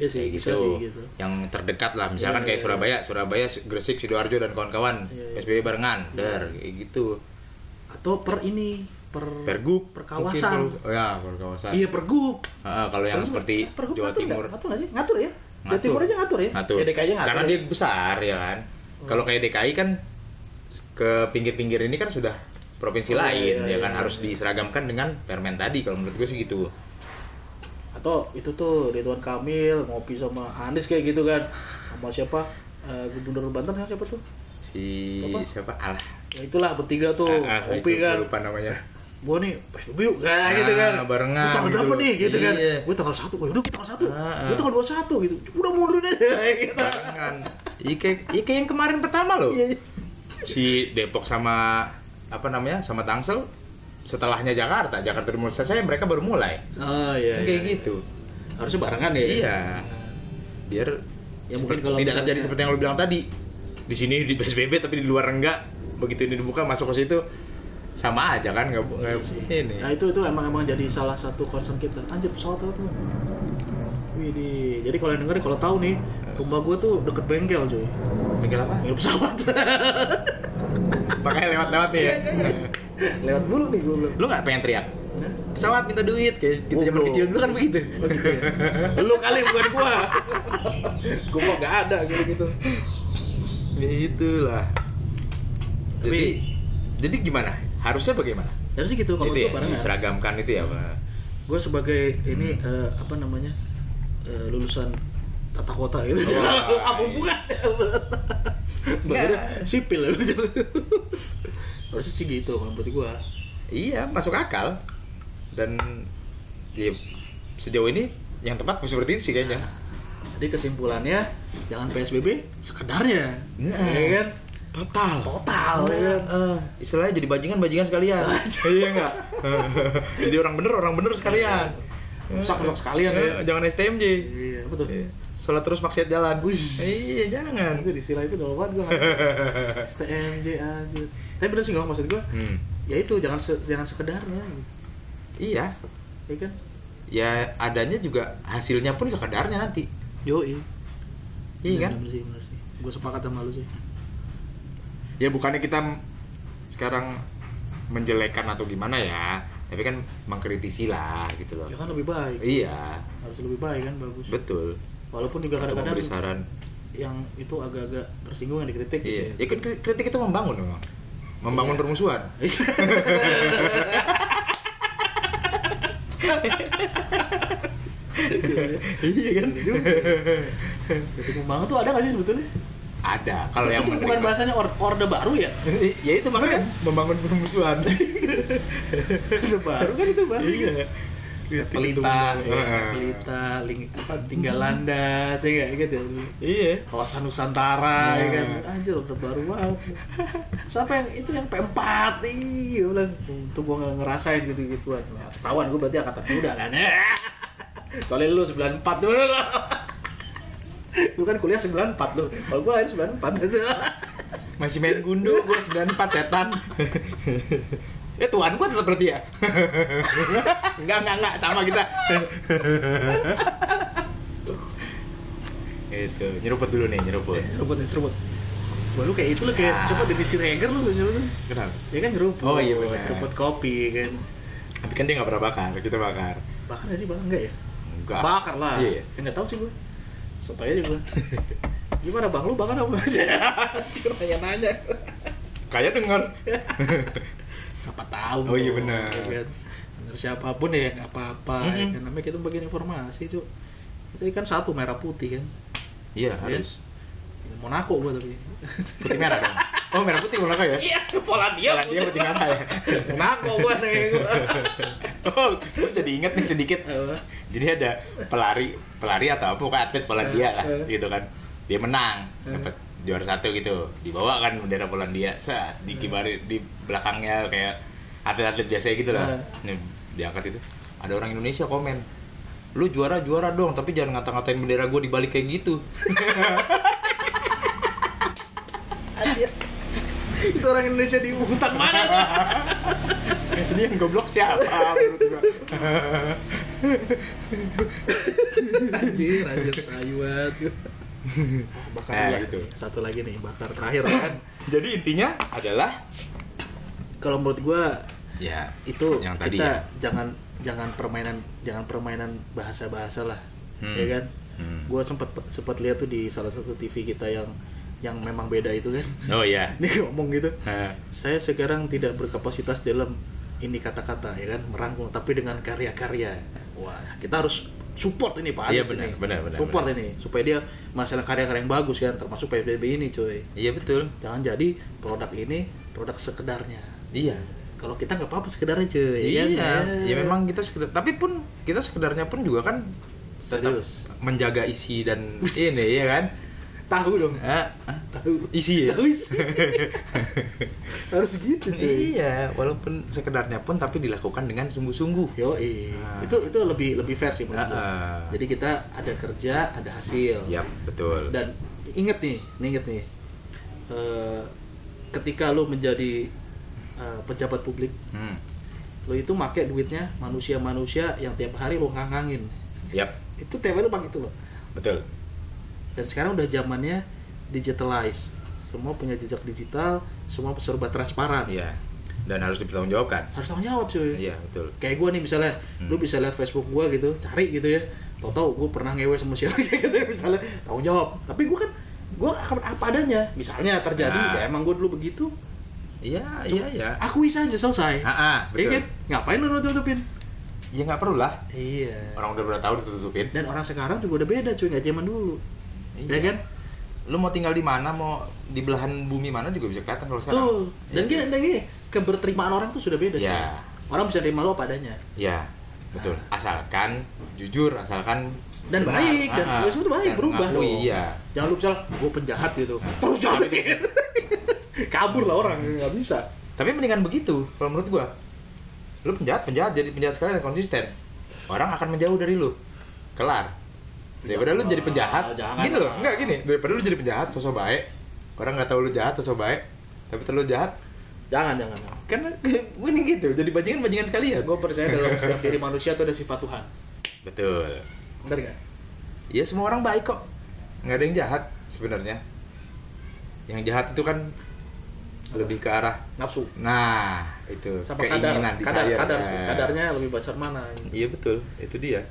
[SPEAKER 2] Iya sih,
[SPEAKER 1] Kayak
[SPEAKER 2] bisa
[SPEAKER 1] gitu.
[SPEAKER 2] sih gitu.
[SPEAKER 1] Yang terdekat lah, misalkan
[SPEAKER 2] Iya,
[SPEAKER 1] kayak
[SPEAKER 2] iya,
[SPEAKER 1] Surabaya, Surabaya, Gresik, sidoarjo dan kawan-kawan
[SPEAKER 2] Iya, iya.
[SPEAKER 1] PSBB barengan, dar kayak gitu.
[SPEAKER 2] Atau per ini, per
[SPEAKER 1] Pergub,
[SPEAKER 2] per kawasan.
[SPEAKER 1] mungkin per- oh ya, per kawasan.
[SPEAKER 2] Iya, pergub.
[SPEAKER 1] Ah, kalau yang
[SPEAKER 2] Pergub-
[SPEAKER 1] seperti
[SPEAKER 2] pergub
[SPEAKER 1] Jawa
[SPEAKER 2] ngatur
[SPEAKER 1] Timur?
[SPEAKER 2] Ngatur nggak sih? Ngatur ya? Jawa
[SPEAKER 1] Ngatur.
[SPEAKER 2] Timur aja ngatur ya?
[SPEAKER 1] ngatur.
[SPEAKER 2] Ya, DKI ngatur.
[SPEAKER 1] Karena
[SPEAKER 2] ya?
[SPEAKER 1] dia besar ya kan. Kalau kayak DKI kan ke pinggir-pinggir ini kan sudah provinsi
[SPEAKER 2] Oh, iya,
[SPEAKER 1] lain,
[SPEAKER 2] iya,
[SPEAKER 1] ya kan
[SPEAKER 2] iya,
[SPEAKER 1] harus
[SPEAKER 2] iya.
[SPEAKER 1] diseragamkan dengan permen tadi. Kalau menurut gue sih gitu.
[SPEAKER 2] Atau itu tuh Ridwan Kamil ngopi sama Anies kayak gitu kan. Sama siapa? Eh, gubernur Banten sama siapa tuh?
[SPEAKER 1] Si
[SPEAKER 2] Apa?
[SPEAKER 1] siapa? Alah.
[SPEAKER 2] Ya itulah bertiga tuh
[SPEAKER 1] Ah, ah,
[SPEAKER 2] ngopi
[SPEAKER 1] itu,
[SPEAKER 2] kan.
[SPEAKER 1] gua lupa namanya.
[SPEAKER 2] Gua nih PSBB yuk kayak
[SPEAKER 1] Ah,
[SPEAKER 2] gitu kan.
[SPEAKER 1] barengan
[SPEAKER 2] Lu tanggal
[SPEAKER 1] gitu.
[SPEAKER 2] berapa nih? Gitu kan.
[SPEAKER 1] Iya.
[SPEAKER 2] gue tanggal satu gue udah gue tanggal satu.
[SPEAKER 1] Ah, ah.
[SPEAKER 2] gue tanggal dua satu gitu. Udah mundurin aja gitu.
[SPEAKER 1] Barengan. Iya kayak, iya yang kemarin pertama loh.
[SPEAKER 2] Iya.
[SPEAKER 1] si Depok sama apa namanya sama Tangsel setelahnya Jakarta Jakarta udah mulai selesai mereka baru mulai
[SPEAKER 2] oh iya
[SPEAKER 1] kayak
[SPEAKER 2] iya.
[SPEAKER 1] gitu
[SPEAKER 2] harusnya barengan ya
[SPEAKER 1] Iya. Biar
[SPEAKER 2] Ya, mungkin
[SPEAKER 1] seperti-
[SPEAKER 2] kalau
[SPEAKER 1] tidak terjadi seperti yang lo bilang tadi. Di sini di PSBB tapi di luar enggak. Begitu ini dibuka masuk ke situ sama aja kan nggak nggak ini.
[SPEAKER 2] Nah itu itu emang emang jadi salah satu concern kita. Anjir pesawat tuh? Widih. Jadi kalau yang denger kalau tahu nih, rumah gua tuh deket bengkel cuy.
[SPEAKER 1] Bengkel apa?
[SPEAKER 2] Bengkel pesawat.
[SPEAKER 1] Makanya lewat-lewat nih ya.
[SPEAKER 2] Lewat mulu nih gua belum.
[SPEAKER 1] Lu nggak pengen teriak? Pesawat minta duit kayak kita zaman kecil dulu kan begitu.
[SPEAKER 2] Oh, gitu ya? Lu kali bukan gua. gua mah nggak ada gitu gitu.
[SPEAKER 1] Ya itulah. Jadi
[SPEAKER 2] Tapi-
[SPEAKER 1] jadi gimana? Harusnya bagaimana?
[SPEAKER 2] Harusnya gitu kalau
[SPEAKER 1] itu
[SPEAKER 2] gua
[SPEAKER 1] ya,
[SPEAKER 2] barengan.
[SPEAKER 1] diseragamkan itu ya, Pak.
[SPEAKER 2] Gue sebagai ini eh, apa namanya eh, lulusan tata kota gitu. Apa
[SPEAKER 1] iya.
[SPEAKER 2] bukan? Baru sipil ya. Harusnya sih gitu kalau menurut gue.
[SPEAKER 1] Iya, masuk akal. Dan ya, sejauh ini yang tepat seperti itu sih kayaknya.
[SPEAKER 2] Jadi kesimpulannya jangan PSBB sekedarnya.
[SPEAKER 1] Nah.
[SPEAKER 2] Ya kan?
[SPEAKER 1] Total.
[SPEAKER 2] Total ya kan.
[SPEAKER 1] Eh, istilahnya jadi bajingan bajingan sekalian. iya enggak? jadi orang bener orang bener sekalian.
[SPEAKER 2] Rusak rusak sekalian ya.
[SPEAKER 1] Eh, Jangan STMJ.
[SPEAKER 2] Iya, betul.
[SPEAKER 1] Sholat terus maksiat jalan. Iya, jangan.
[SPEAKER 2] Itu istilah itu udah banget gue STMJ aja. Tapi bener sih nggak maksud gue.
[SPEAKER 1] Hmm.
[SPEAKER 2] Ya itu jangan se- jangan sekedarnya.
[SPEAKER 1] Iya.
[SPEAKER 2] Ya kan?
[SPEAKER 1] Ya adanya juga hasilnya pun sekadarnya nanti.
[SPEAKER 2] Yo
[SPEAKER 1] Iya kan?
[SPEAKER 2] Bener sih, bener sih. Gue sepakat sama lu sih.
[SPEAKER 1] Ya bukannya kita sekarang menjelekan atau gimana ya, tapi kan mengkritisi lah gitu loh.
[SPEAKER 2] Ya kan lebih baik.
[SPEAKER 1] Iya,
[SPEAKER 2] Harus lebih baik kan bagus.
[SPEAKER 1] betul.
[SPEAKER 2] Walaupun juga kadang-kadang
[SPEAKER 1] saran.
[SPEAKER 2] yang itu agak-agak tersinggung yang dikritik.
[SPEAKER 1] Iya,
[SPEAKER 2] gitu
[SPEAKER 1] ya kan kri- kritik itu membangun memang. Membangun
[SPEAKER 2] Iya.
[SPEAKER 1] permusuhan. iya kan?
[SPEAKER 2] Kritik membangun tuh ada nggak sih sebetulnya?
[SPEAKER 1] Ada. Kalau
[SPEAKER 2] Itu
[SPEAKER 1] yang
[SPEAKER 2] bukan
[SPEAKER 1] menerima-
[SPEAKER 2] bahasanya or orde baru ya?
[SPEAKER 1] ya itu makanya membangun permusuhan.
[SPEAKER 2] orde baru kan itu bahasa.
[SPEAKER 1] Iya.
[SPEAKER 2] Pelita, ya,
[SPEAKER 1] Heeh.
[SPEAKER 2] pelita, ling, apa, tinggal landas, ya nggak gitu ya.
[SPEAKER 1] Iya.
[SPEAKER 2] Kawasan Nusantara, ya kan.
[SPEAKER 1] Nah.
[SPEAKER 2] Anjir, orde baru banget. Siapa yang itu yang P4 iya bilang untuk gua nggak ngerasain gitu-gituan. Nah, ketahuan gua berarti angkatan muda kan. Soalnya lu 94 dulu lo. Lu kan kuliah 94 lu. Kalau gua lahir 94 itu.
[SPEAKER 1] Masih main gundu, gue 94 setan. ya tuan gue tetap berarti ya. enggak, enggak, enggak, sama kita. itu, nyeruput dulu nih, nyeruput.
[SPEAKER 2] Seruput nih, seruput. Wah, lu kayak itu lu kayak coba Dennis Siregar lu nyeruput.
[SPEAKER 1] Kenapa?
[SPEAKER 2] Ya kan seruput.
[SPEAKER 1] Oh, iya benar.
[SPEAKER 2] Seruput kopi kan.
[SPEAKER 1] Tapi kan dia nggak pernah bakar, kita bakar.
[SPEAKER 2] Bakar nggak sih bakar enggak ya?
[SPEAKER 1] Enggak.
[SPEAKER 2] Bakar lah.
[SPEAKER 1] Iya.
[SPEAKER 2] Ya, nggak tahu sih gua. Soto aja gua. Gimana bang lu bakar apa aja? Cuma nanya-nanya.
[SPEAKER 1] Kayak denger.
[SPEAKER 2] Siapa tahu.
[SPEAKER 1] Oh, iya benar.
[SPEAKER 2] ya kan? Benar siapa pun ya nggak apa-apa. ya
[SPEAKER 1] Mhm.
[SPEAKER 2] kan namanya kita bagian informasi cuk. Kita kan satu merah putih kan.
[SPEAKER 1] Iya,
[SPEAKER 2] Iya.
[SPEAKER 1] harus.
[SPEAKER 2] Monaco gua tapi.
[SPEAKER 1] Putih merah dong. Oh, merah putih Monaco ya?
[SPEAKER 2] Iya, Polandia.
[SPEAKER 1] Polandia putih merah ya.
[SPEAKER 2] Monaco gua nih.
[SPEAKER 1] oh, gue jadi inget nih sedikit. Jadi ada pelari, pelari atau apa pokoknya atlet Polandia lah,
[SPEAKER 2] Eh, eh.
[SPEAKER 1] gitu kan. Dia menang,
[SPEAKER 2] Eh.
[SPEAKER 1] dapat juara satu gitu. Dibawa kan bendera Polandia, set dikibari di belakangnya kayak atlet-atlet biasa gitu lah.
[SPEAKER 2] Eh.
[SPEAKER 1] Nih, diangkat itu. Ada orang Indonesia komen, lu juara juara dong, tapi jangan ngata-ngatain bendera gue dibalik kayak gitu.
[SPEAKER 2] Itu orang Indonesia di hutan mana?
[SPEAKER 1] Ini yang goblok siapa?
[SPEAKER 2] anjir, anjir, ayu banget. Bakar
[SPEAKER 1] Nah,
[SPEAKER 2] dulu.
[SPEAKER 1] gitu.
[SPEAKER 2] Satu lagi nih, bakar terakhir kan.
[SPEAKER 1] Jadi intinya adalah
[SPEAKER 2] Kalau menurut gua
[SPEAKER 1] ya
[SPEAKER 2] itu
[SPEAKER 1] Yang tadi
[SPEAKER 2] kita
[SPEAKER 1] ya.
[SPEAKER 2] jangan jangan permainan jangan permainan bahasa-bahasa lah.
[SPEAKER 1] Hmm.
[SPEAKER 2] Ya kan?
[SPEAKER 1] Hmm.
[SPEAKER 2] Gua sempat sempat lihat tuh di salah satu TV kita yang yang memang beda itu kan.
[SPEAKER 1] Oh iya.
[SPEAKER 2] Dia ngomong gitu.
[SPEAKER 1] Nah,
[SPEAKER 2] Saya sekarang tidak berkapasitas dalam ini kata-kata ya kan merangkum tapi dengan karya-karya. Wah, kita harus support ini Pak
[SPEAKER 1] Iya,
[SPEAKER 2] Anies
[SPEAKER 1] benar,
[SPEAKER 2] ini.
[SPEAKER 1] benar, benar,
[SPEAKER 2] Support
[SPEAKER 1] benar.
[SPEAKER 2] ini supaya dia masalah karya-karya yang bagus kan termasuk PSBB ini cuy.
[SPEAKER 1] iya betul.
[SPEAKER 2] Jangan jadi produk ini produk sekedarnya.
[SPEAKER 1] Iya.
[SPEAKER 2] Kalau kita nggak apa-apa sekedarnya cuy.
[SPEAKER 1] Iya,
[SPEAKER 2] ya
[SPEAKER 1] ya memang kita sekedar, tapi pun kita sekedarnya pun juga kan tetap
[SPEAKER 2] Serius.
[SPEAKER 1] menjaga isi dan ini ya kan.
[SPEAKER 2] Tahu dong.
[SPEAKER 1] Ah, ah,
[SPEAKER 2] tahu.
[SPEAKER 1] Isi ya?
[SPEAKER 2] Harus harus gitu cuy.
[SPEAKER 1] Iya walaupun sekedarnya pun tapi dilakukan dengan sungguh-sungguh.
[SPEAKER 2] Yo
[SPEAKER 1] Ah.
[SPEAKER 2] itu itu lebih lebih fair sih menurut
[SPEAKER 1] Ah, ah.
[SPEAKER 2] jadi kita ada kerja ada hasil.
[SPEAKER 1] Yap, betul.
[SPEAKER 2] Dan inget nih inget nih Eh, ketika lu menjadi eh, pejabat publik
[SPEAKER 1] hmm.
[SPEAKER 2] lo itu make duitnya manusia-manusia yang tiap hari lo ngangangin
[SPEAKER 1] Yap,
[SPEAKER 2] itu tiap hari lo pakai itu loh.
[SPEAKER 1] Betul
[SPEAKER 2] dan sekarang udah zamannya digitalize. Semua punya jejak digital semua serba transparan.
[SPEAKER 1] Iya. Dan harus dipertanggungjawabkan.
[SPEAKER 2] Harus tanggung jawab cuy.
[SPEAKER 1] Iya betul.
[SPEAKER 2] Kayak gue nih misalnya
[SPEAKER 1] Hmm.
[SPEAKER 2] lu bisa lihat Facebook gue gitu cari gitu ya. Tau tau gue pernah ngewe sama siapa gitu ya misalnya. Tanggung jawab tapi gue kan gue akan apa adanya. Misalnya terjadi
[SPEAKER 1] Nah.
[SPEAKER 2] ya emang gue dulu begitu.
[SPEAKER 1] Iya iya iya.
[SPEAKER 2] akui saja selesai.
[SPEAKER 1] Ah, ah,
[SPEAKER 2] Iya
[SPEAKER 1] betul.
[SPEAKER 2] kan? ngapain lu nutupin?
[SPEAKER 1] Ya nggak perlu lah.
[SPEAKER 2] Iya.
[SPEAKER 1] Orang udah berapa tahun ditutupin?
[SPEAKER 2] Dan orang sekarang juga udah beda cuy. Nggak zaman dulu
[SPEAKER 1] Iya.
[SPEAKER 2] ya kan?
[SPEAKER 1] Lu mau tinggal di mana mau di belahan bumi mana juga bisa kelihatan kalau sekarang.
[SPEAKER 2] Tuh dan
[SPEAKER 1] Iya.
[SPEAKER 2] gini dan gini keberterimaan orang tuh sudah beda cuy.
[SPEAKER 1] Iya.
[SPEAKER 2] orang bisa terima lo apa adanya.
[SPEAKER 1] Ya betul. Asalkan jujur asalkan
[SPEAKER 2] dan
[SPEAKER 1] benar.
[SPEAKER 2] baik dan
[SPEAKER 1] Ah,
[SPEAKER 2] itu baik
[SPEAKER 1] Dan
[SPEAKER 2] berubah dong.
[SPEAKER 1] iya.
[SPEAKER 2] Jangan lu misalnya gue penjahat gitu. Terus jahat gitu kabur lah orang nggak bisa.
[SPEAKER 1] Tapi mendingan begitu kalau menurut gua. Lu penjahat penjahat jadi penjahat sekalian dan konsisten. Orang akan menjauh dari lu. Kelar daripada lu jadi penjahat.
[SPEAKER 2] Jangan.
[SPEAKER 1] gini loh enggak gini. Daripada lu jadi penjahat sosok baik. Orang nggak tahu lu jahat sosok baik. Tapi terlalu jahat.
[SPEAKER 2] Jangan jangan
[SPEAKER 1] kan ini gitu. Jadi bajingan bajingan sekalian
[SPEAKER 2] gue percaya dalam setiap diri manusia itu ada sifat Tuhan.
[SPEAKER 1] Betul.
[SPEAKER 2] Benar nggak?
[SPEAKER 1] Ya semua orang baik kok. Nggak ada yang jahat sebenarnya. Yang jahat itu kan lebih ke arah
[SPEAKER 2] nafsu.
[SPEAKER 1] Nah itu.
[SPEAKER 2] Sama kadar
[SPEAKER 1] keinginan
[SPEAKER 2] kadar.
[SPEAKER 1] desire.
[SPEAKER 2] kadar
[SPEAKER 1] Nah.
[SPEAKER 2] kadarnya lebih besar mana?
[SPEAKER 1] Iya betul. Itu dia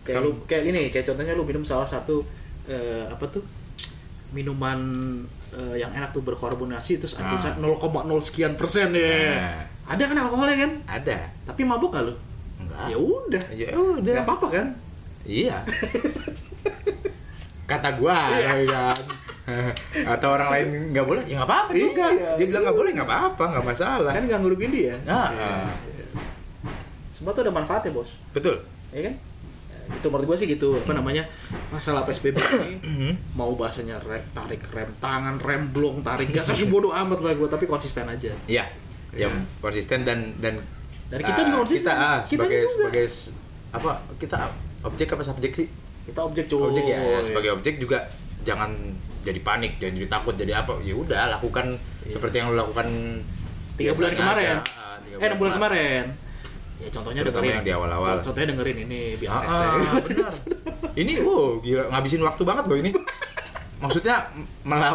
[SPEAKER 2] kayak lu kayak ini kayak contohnya lu minum salah satu eh, apa tuh minuman eh, yang enak tuh berkarbonasi terus ada
[SPEAKER 1] Ah.
[SPEAKER 2] tulisan 0,0 sekian persen ya.
[SPEAKER 1] Nah.
[SPEAKER 2] ada kan alkoholnya kan?
[SPEAKER 1] Ada.
[SPEAKER 2] Tapi mabuk gak lu?
[SPEAKER 1] Enggak
[SPEAKER 2] ya udah.
[SPEAKER 1] Ya udah.
[SPEAKER 2] Nggak apa-apa kan?
[SPEAKER 1] Iya. Kata gua ya kan? Atau orang lain nggak boleh ya nggak apa-apa juga.
[SPEAKER 2] Iya.
[SPEAKER 1] dia bilang nggak boleh nggak apa-apa nggak masalah.
[SPEAKER 2] Kan nggak ngerugiin dia.
[SPEAKER 1] Ah,
[SPEAKER 2] Iya.
[SPEAKER 1] ah.
[SPEAKER 2] semua tuh ada manfaatnya bos.
[SPEAKER 1] Betul.
[SPEAKER 2] Ya kan itu menurut gue sih gitu apa namanya masalah psbb ini
[SPEAKER 1] Mhm.
[SPEAKER 2] mau bahasanya rem, tarik rem tangan rem blong tarik gas sih bodoh amat lah gue tapi konsisten aja
[SPEAKER 1] Iya, yang konsisten dan dan
[SPEAKER 2] Dan kita juga
[SPEAKER 1] ah,
[SPEAKER 2] konsisten.
[SPEAKER 1] Kita ah,
[SPEAKER 2] Kita
[SPEAKER 1] sebagai
[SPEAKER 2] juga.
[SPEAKER 1] sebagai apa? Kita objek apa subjek sih?
[SPEAKER 2] kita objek cowok
[SPEAKER 1] Objek ya. Sebagai objek juga jangan jadi panik, jangan jadi takut, jadi apa? Ya udah, lakukan
[SPEAKER 2] Iya.
[SPEAKER 1] seperti yang lo lakukan
[SPEAKER 2] tiga bulan kemarin
[SPEAKER 1] aja. Ah, tiga
[SPEAKER 2] eh enam bulan kemarin ya contohnya
[SPEAKER 1] Terutama
[SPEAKER 2] dengerin
[SPEAKER 1] yang di awal-awal.
[SPEAKER 2] Con- contohnya dengerin ini biar
[SPEAKER 1] Ah, ah, benar. Ini wow, gila ngabisin waktu banget loh ini. Maksudnya malah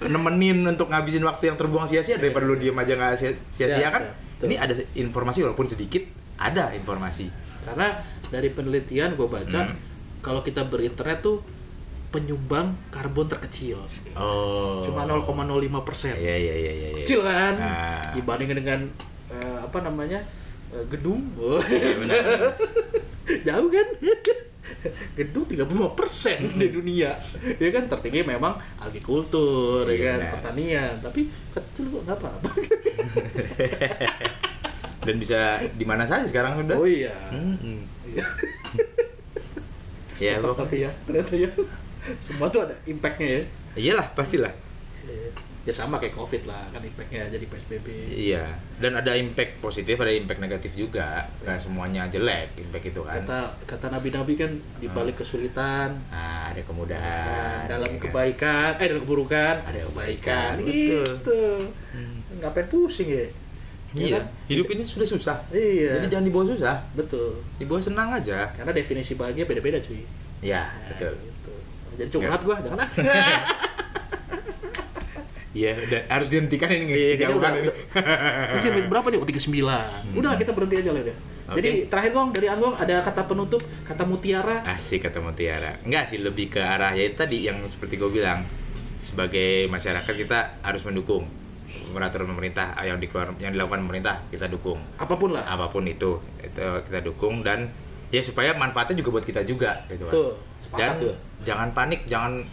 [SPEAKER 1] nemenin untuk ngabisin waktu yang terbuang sia-sia daripada lu diem aja nggak sia- sia-sia kan.
[SPEAKER 2] siap.
[SPEAKER 1] Ini ada informasi walaupun sedikit, ada informasi.
[SPEAKER 2] karena dari penelitian gue baca
[SPEAKER 1] Hmm.
[SPEAKER 2] kalau kita berinternet tuh penyumbang karbon terkecil
[SPEAKER 1] Oh.
[SPEAKER 2] cuma 0,05 persen
[SPEAKER 1] Iya iya iya iya. iya.
[SPEAKER 2] kecil kan
[SPEAKER 1] Ah.
[SPEAKER 2] dibandingkan dengan eh, apa namanya eh, gedung
[SPEAKER 1] Iya, benar.
[SPEAKER 2] jauh kan gedung 35 persen di dunia ya kan tertinggi memang agrikultur ya
[SPEAKER 1] Iya,
[SPEAKER 2] kan
[SPEAKER 1] benar.
[SPEAKER 2] pertanian tapi kecil kok nggak apa-apa
[SPEAKER 1] Dan bisa di mana saja sekarang udah.
[SPEAKER 2] oh iya
[SPEAKER 1] Hmm.
[SPEAKER 2] Iya.
[SPEAKER 1] Ya,
[SPEAKER 2] tapi ya ternyata ya semua tuh ada impactnya ya
[SPEAKER 1] Iyalah, pastilah.
[SPEAKER 2] Ya sama kayak covid lah kan impactnya jadi psbb
[SPEAKER 1] Iya. Dan ada impact positif, ada impact negatif juga. Gak semuanya jelek impact itu kan.
[SPEAKER 2] kata kata nabi-nabi kan di balik kesulitan
[SPEAKER 1] Nah, ada
[SPEAKER 2] Nah,
[SPEAKER 1] kemudahan.
[SPEAKER 2] dalam
[SPEAKER 1] ya kan?
[SPEAKER 2] kebaikan eh dalam keburukan
[SPEAKER 1] Ada
[SPEAKER 2] kebaikan
[SPEAKER 1] kebaikan, betul.
[SPEAKER 2] gitu ngapain pusing ya Ya
[SPEAKER 1] Iya.
[SPEAKER 2] kan?
[SPEAKER 1] Hidup ini sudah susah.
[SPEAKER 2] iya
[SPEAKER 1] Jadi jangan dibawa susah.
[SPEAKER 2] betul
[SPEAKER 1] Dibawa senang aja.
[SPEAKER 2] karena definisi bahagia beda-beda cuy
[SPEAKER 1] Ya,
[SPEAKER 2] Nah,
[SPEAKER 1] betul.
[SPEAKER 2] gitu. jadi curhat gua jangan ah
[SPEAKER 1] Iya, udah harus dihentikan ini
[SPEAKER 2] Iya,
[SPEAKER 1] kejauhan
[SPEAKER 2] udah-
[SPEAKER 1] ini.
[SPEAKER 2] Anjir, menit berapa nih? Oh, 39. Udah lah, kita berhenti aja lah ya.
[SPEAKER 1] Oke.
[SPEAKER 2] Jadi terakhir Gong, dari Anggong ada kata penutup, kata mutiara.
[SPEAKER 1] Asik kata Mutiara. Enggak sih, lebih ke arah ya tadi yang seperti gue bilang. Sebagai masyarakat kita harus mendukung peraturan pemerintah yang dikeluar yang dilakukan pemerintah kita dukung
[SPEAKER 2] Apa pun lah.
[SPEAKER 1] apa pun itu itu kita dukung dan ya supaya manfaatnya juga buat kita juga gitu kan.
[SPEAKER 2] Tuh, sepakat
[SPEAKER 1] dan
[SPEAKER 2] tuh.
[SPEAKER 1] jangan panik jangan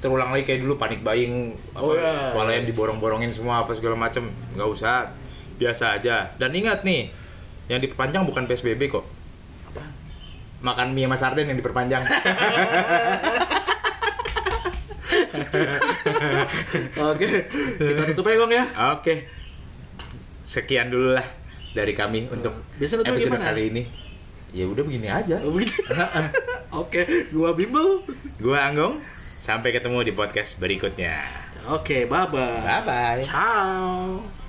[SPEAKER 1] terulang lagi kayak dulu panik buying
[SPEAKER 2] oh, yeah.
[SPEAKER 1] soalnya diborong-borongin semua apa segala macem nggak usah biasa aja dan ingat nih yang diperpanjang bukan psbb kok makan mie mas Arden yang diperpanjang
[SPEAKER 2] Oke, kita tutup ya Gong ya.
[SPEAKER 1] Oke. Sekian dulu lah dari kami untuk
[SPEAKER 2] Biasa
[SPEAKER 1] episode
[SPEAKER 2] gimana?
[SPEAKER 1] kali ini. Ya udah begini aja.
[SPEAKER 2] Oh, Oke, gua Bimbel,
[SPEAKER 1] gua Anggong. Sampai ketemu di podcast berikutnya.
[SPEAKER 2] Oke, okay,
[SPEAKER 1] bye-bye. Bye-bye.
[SPEAKER 2] Ciao.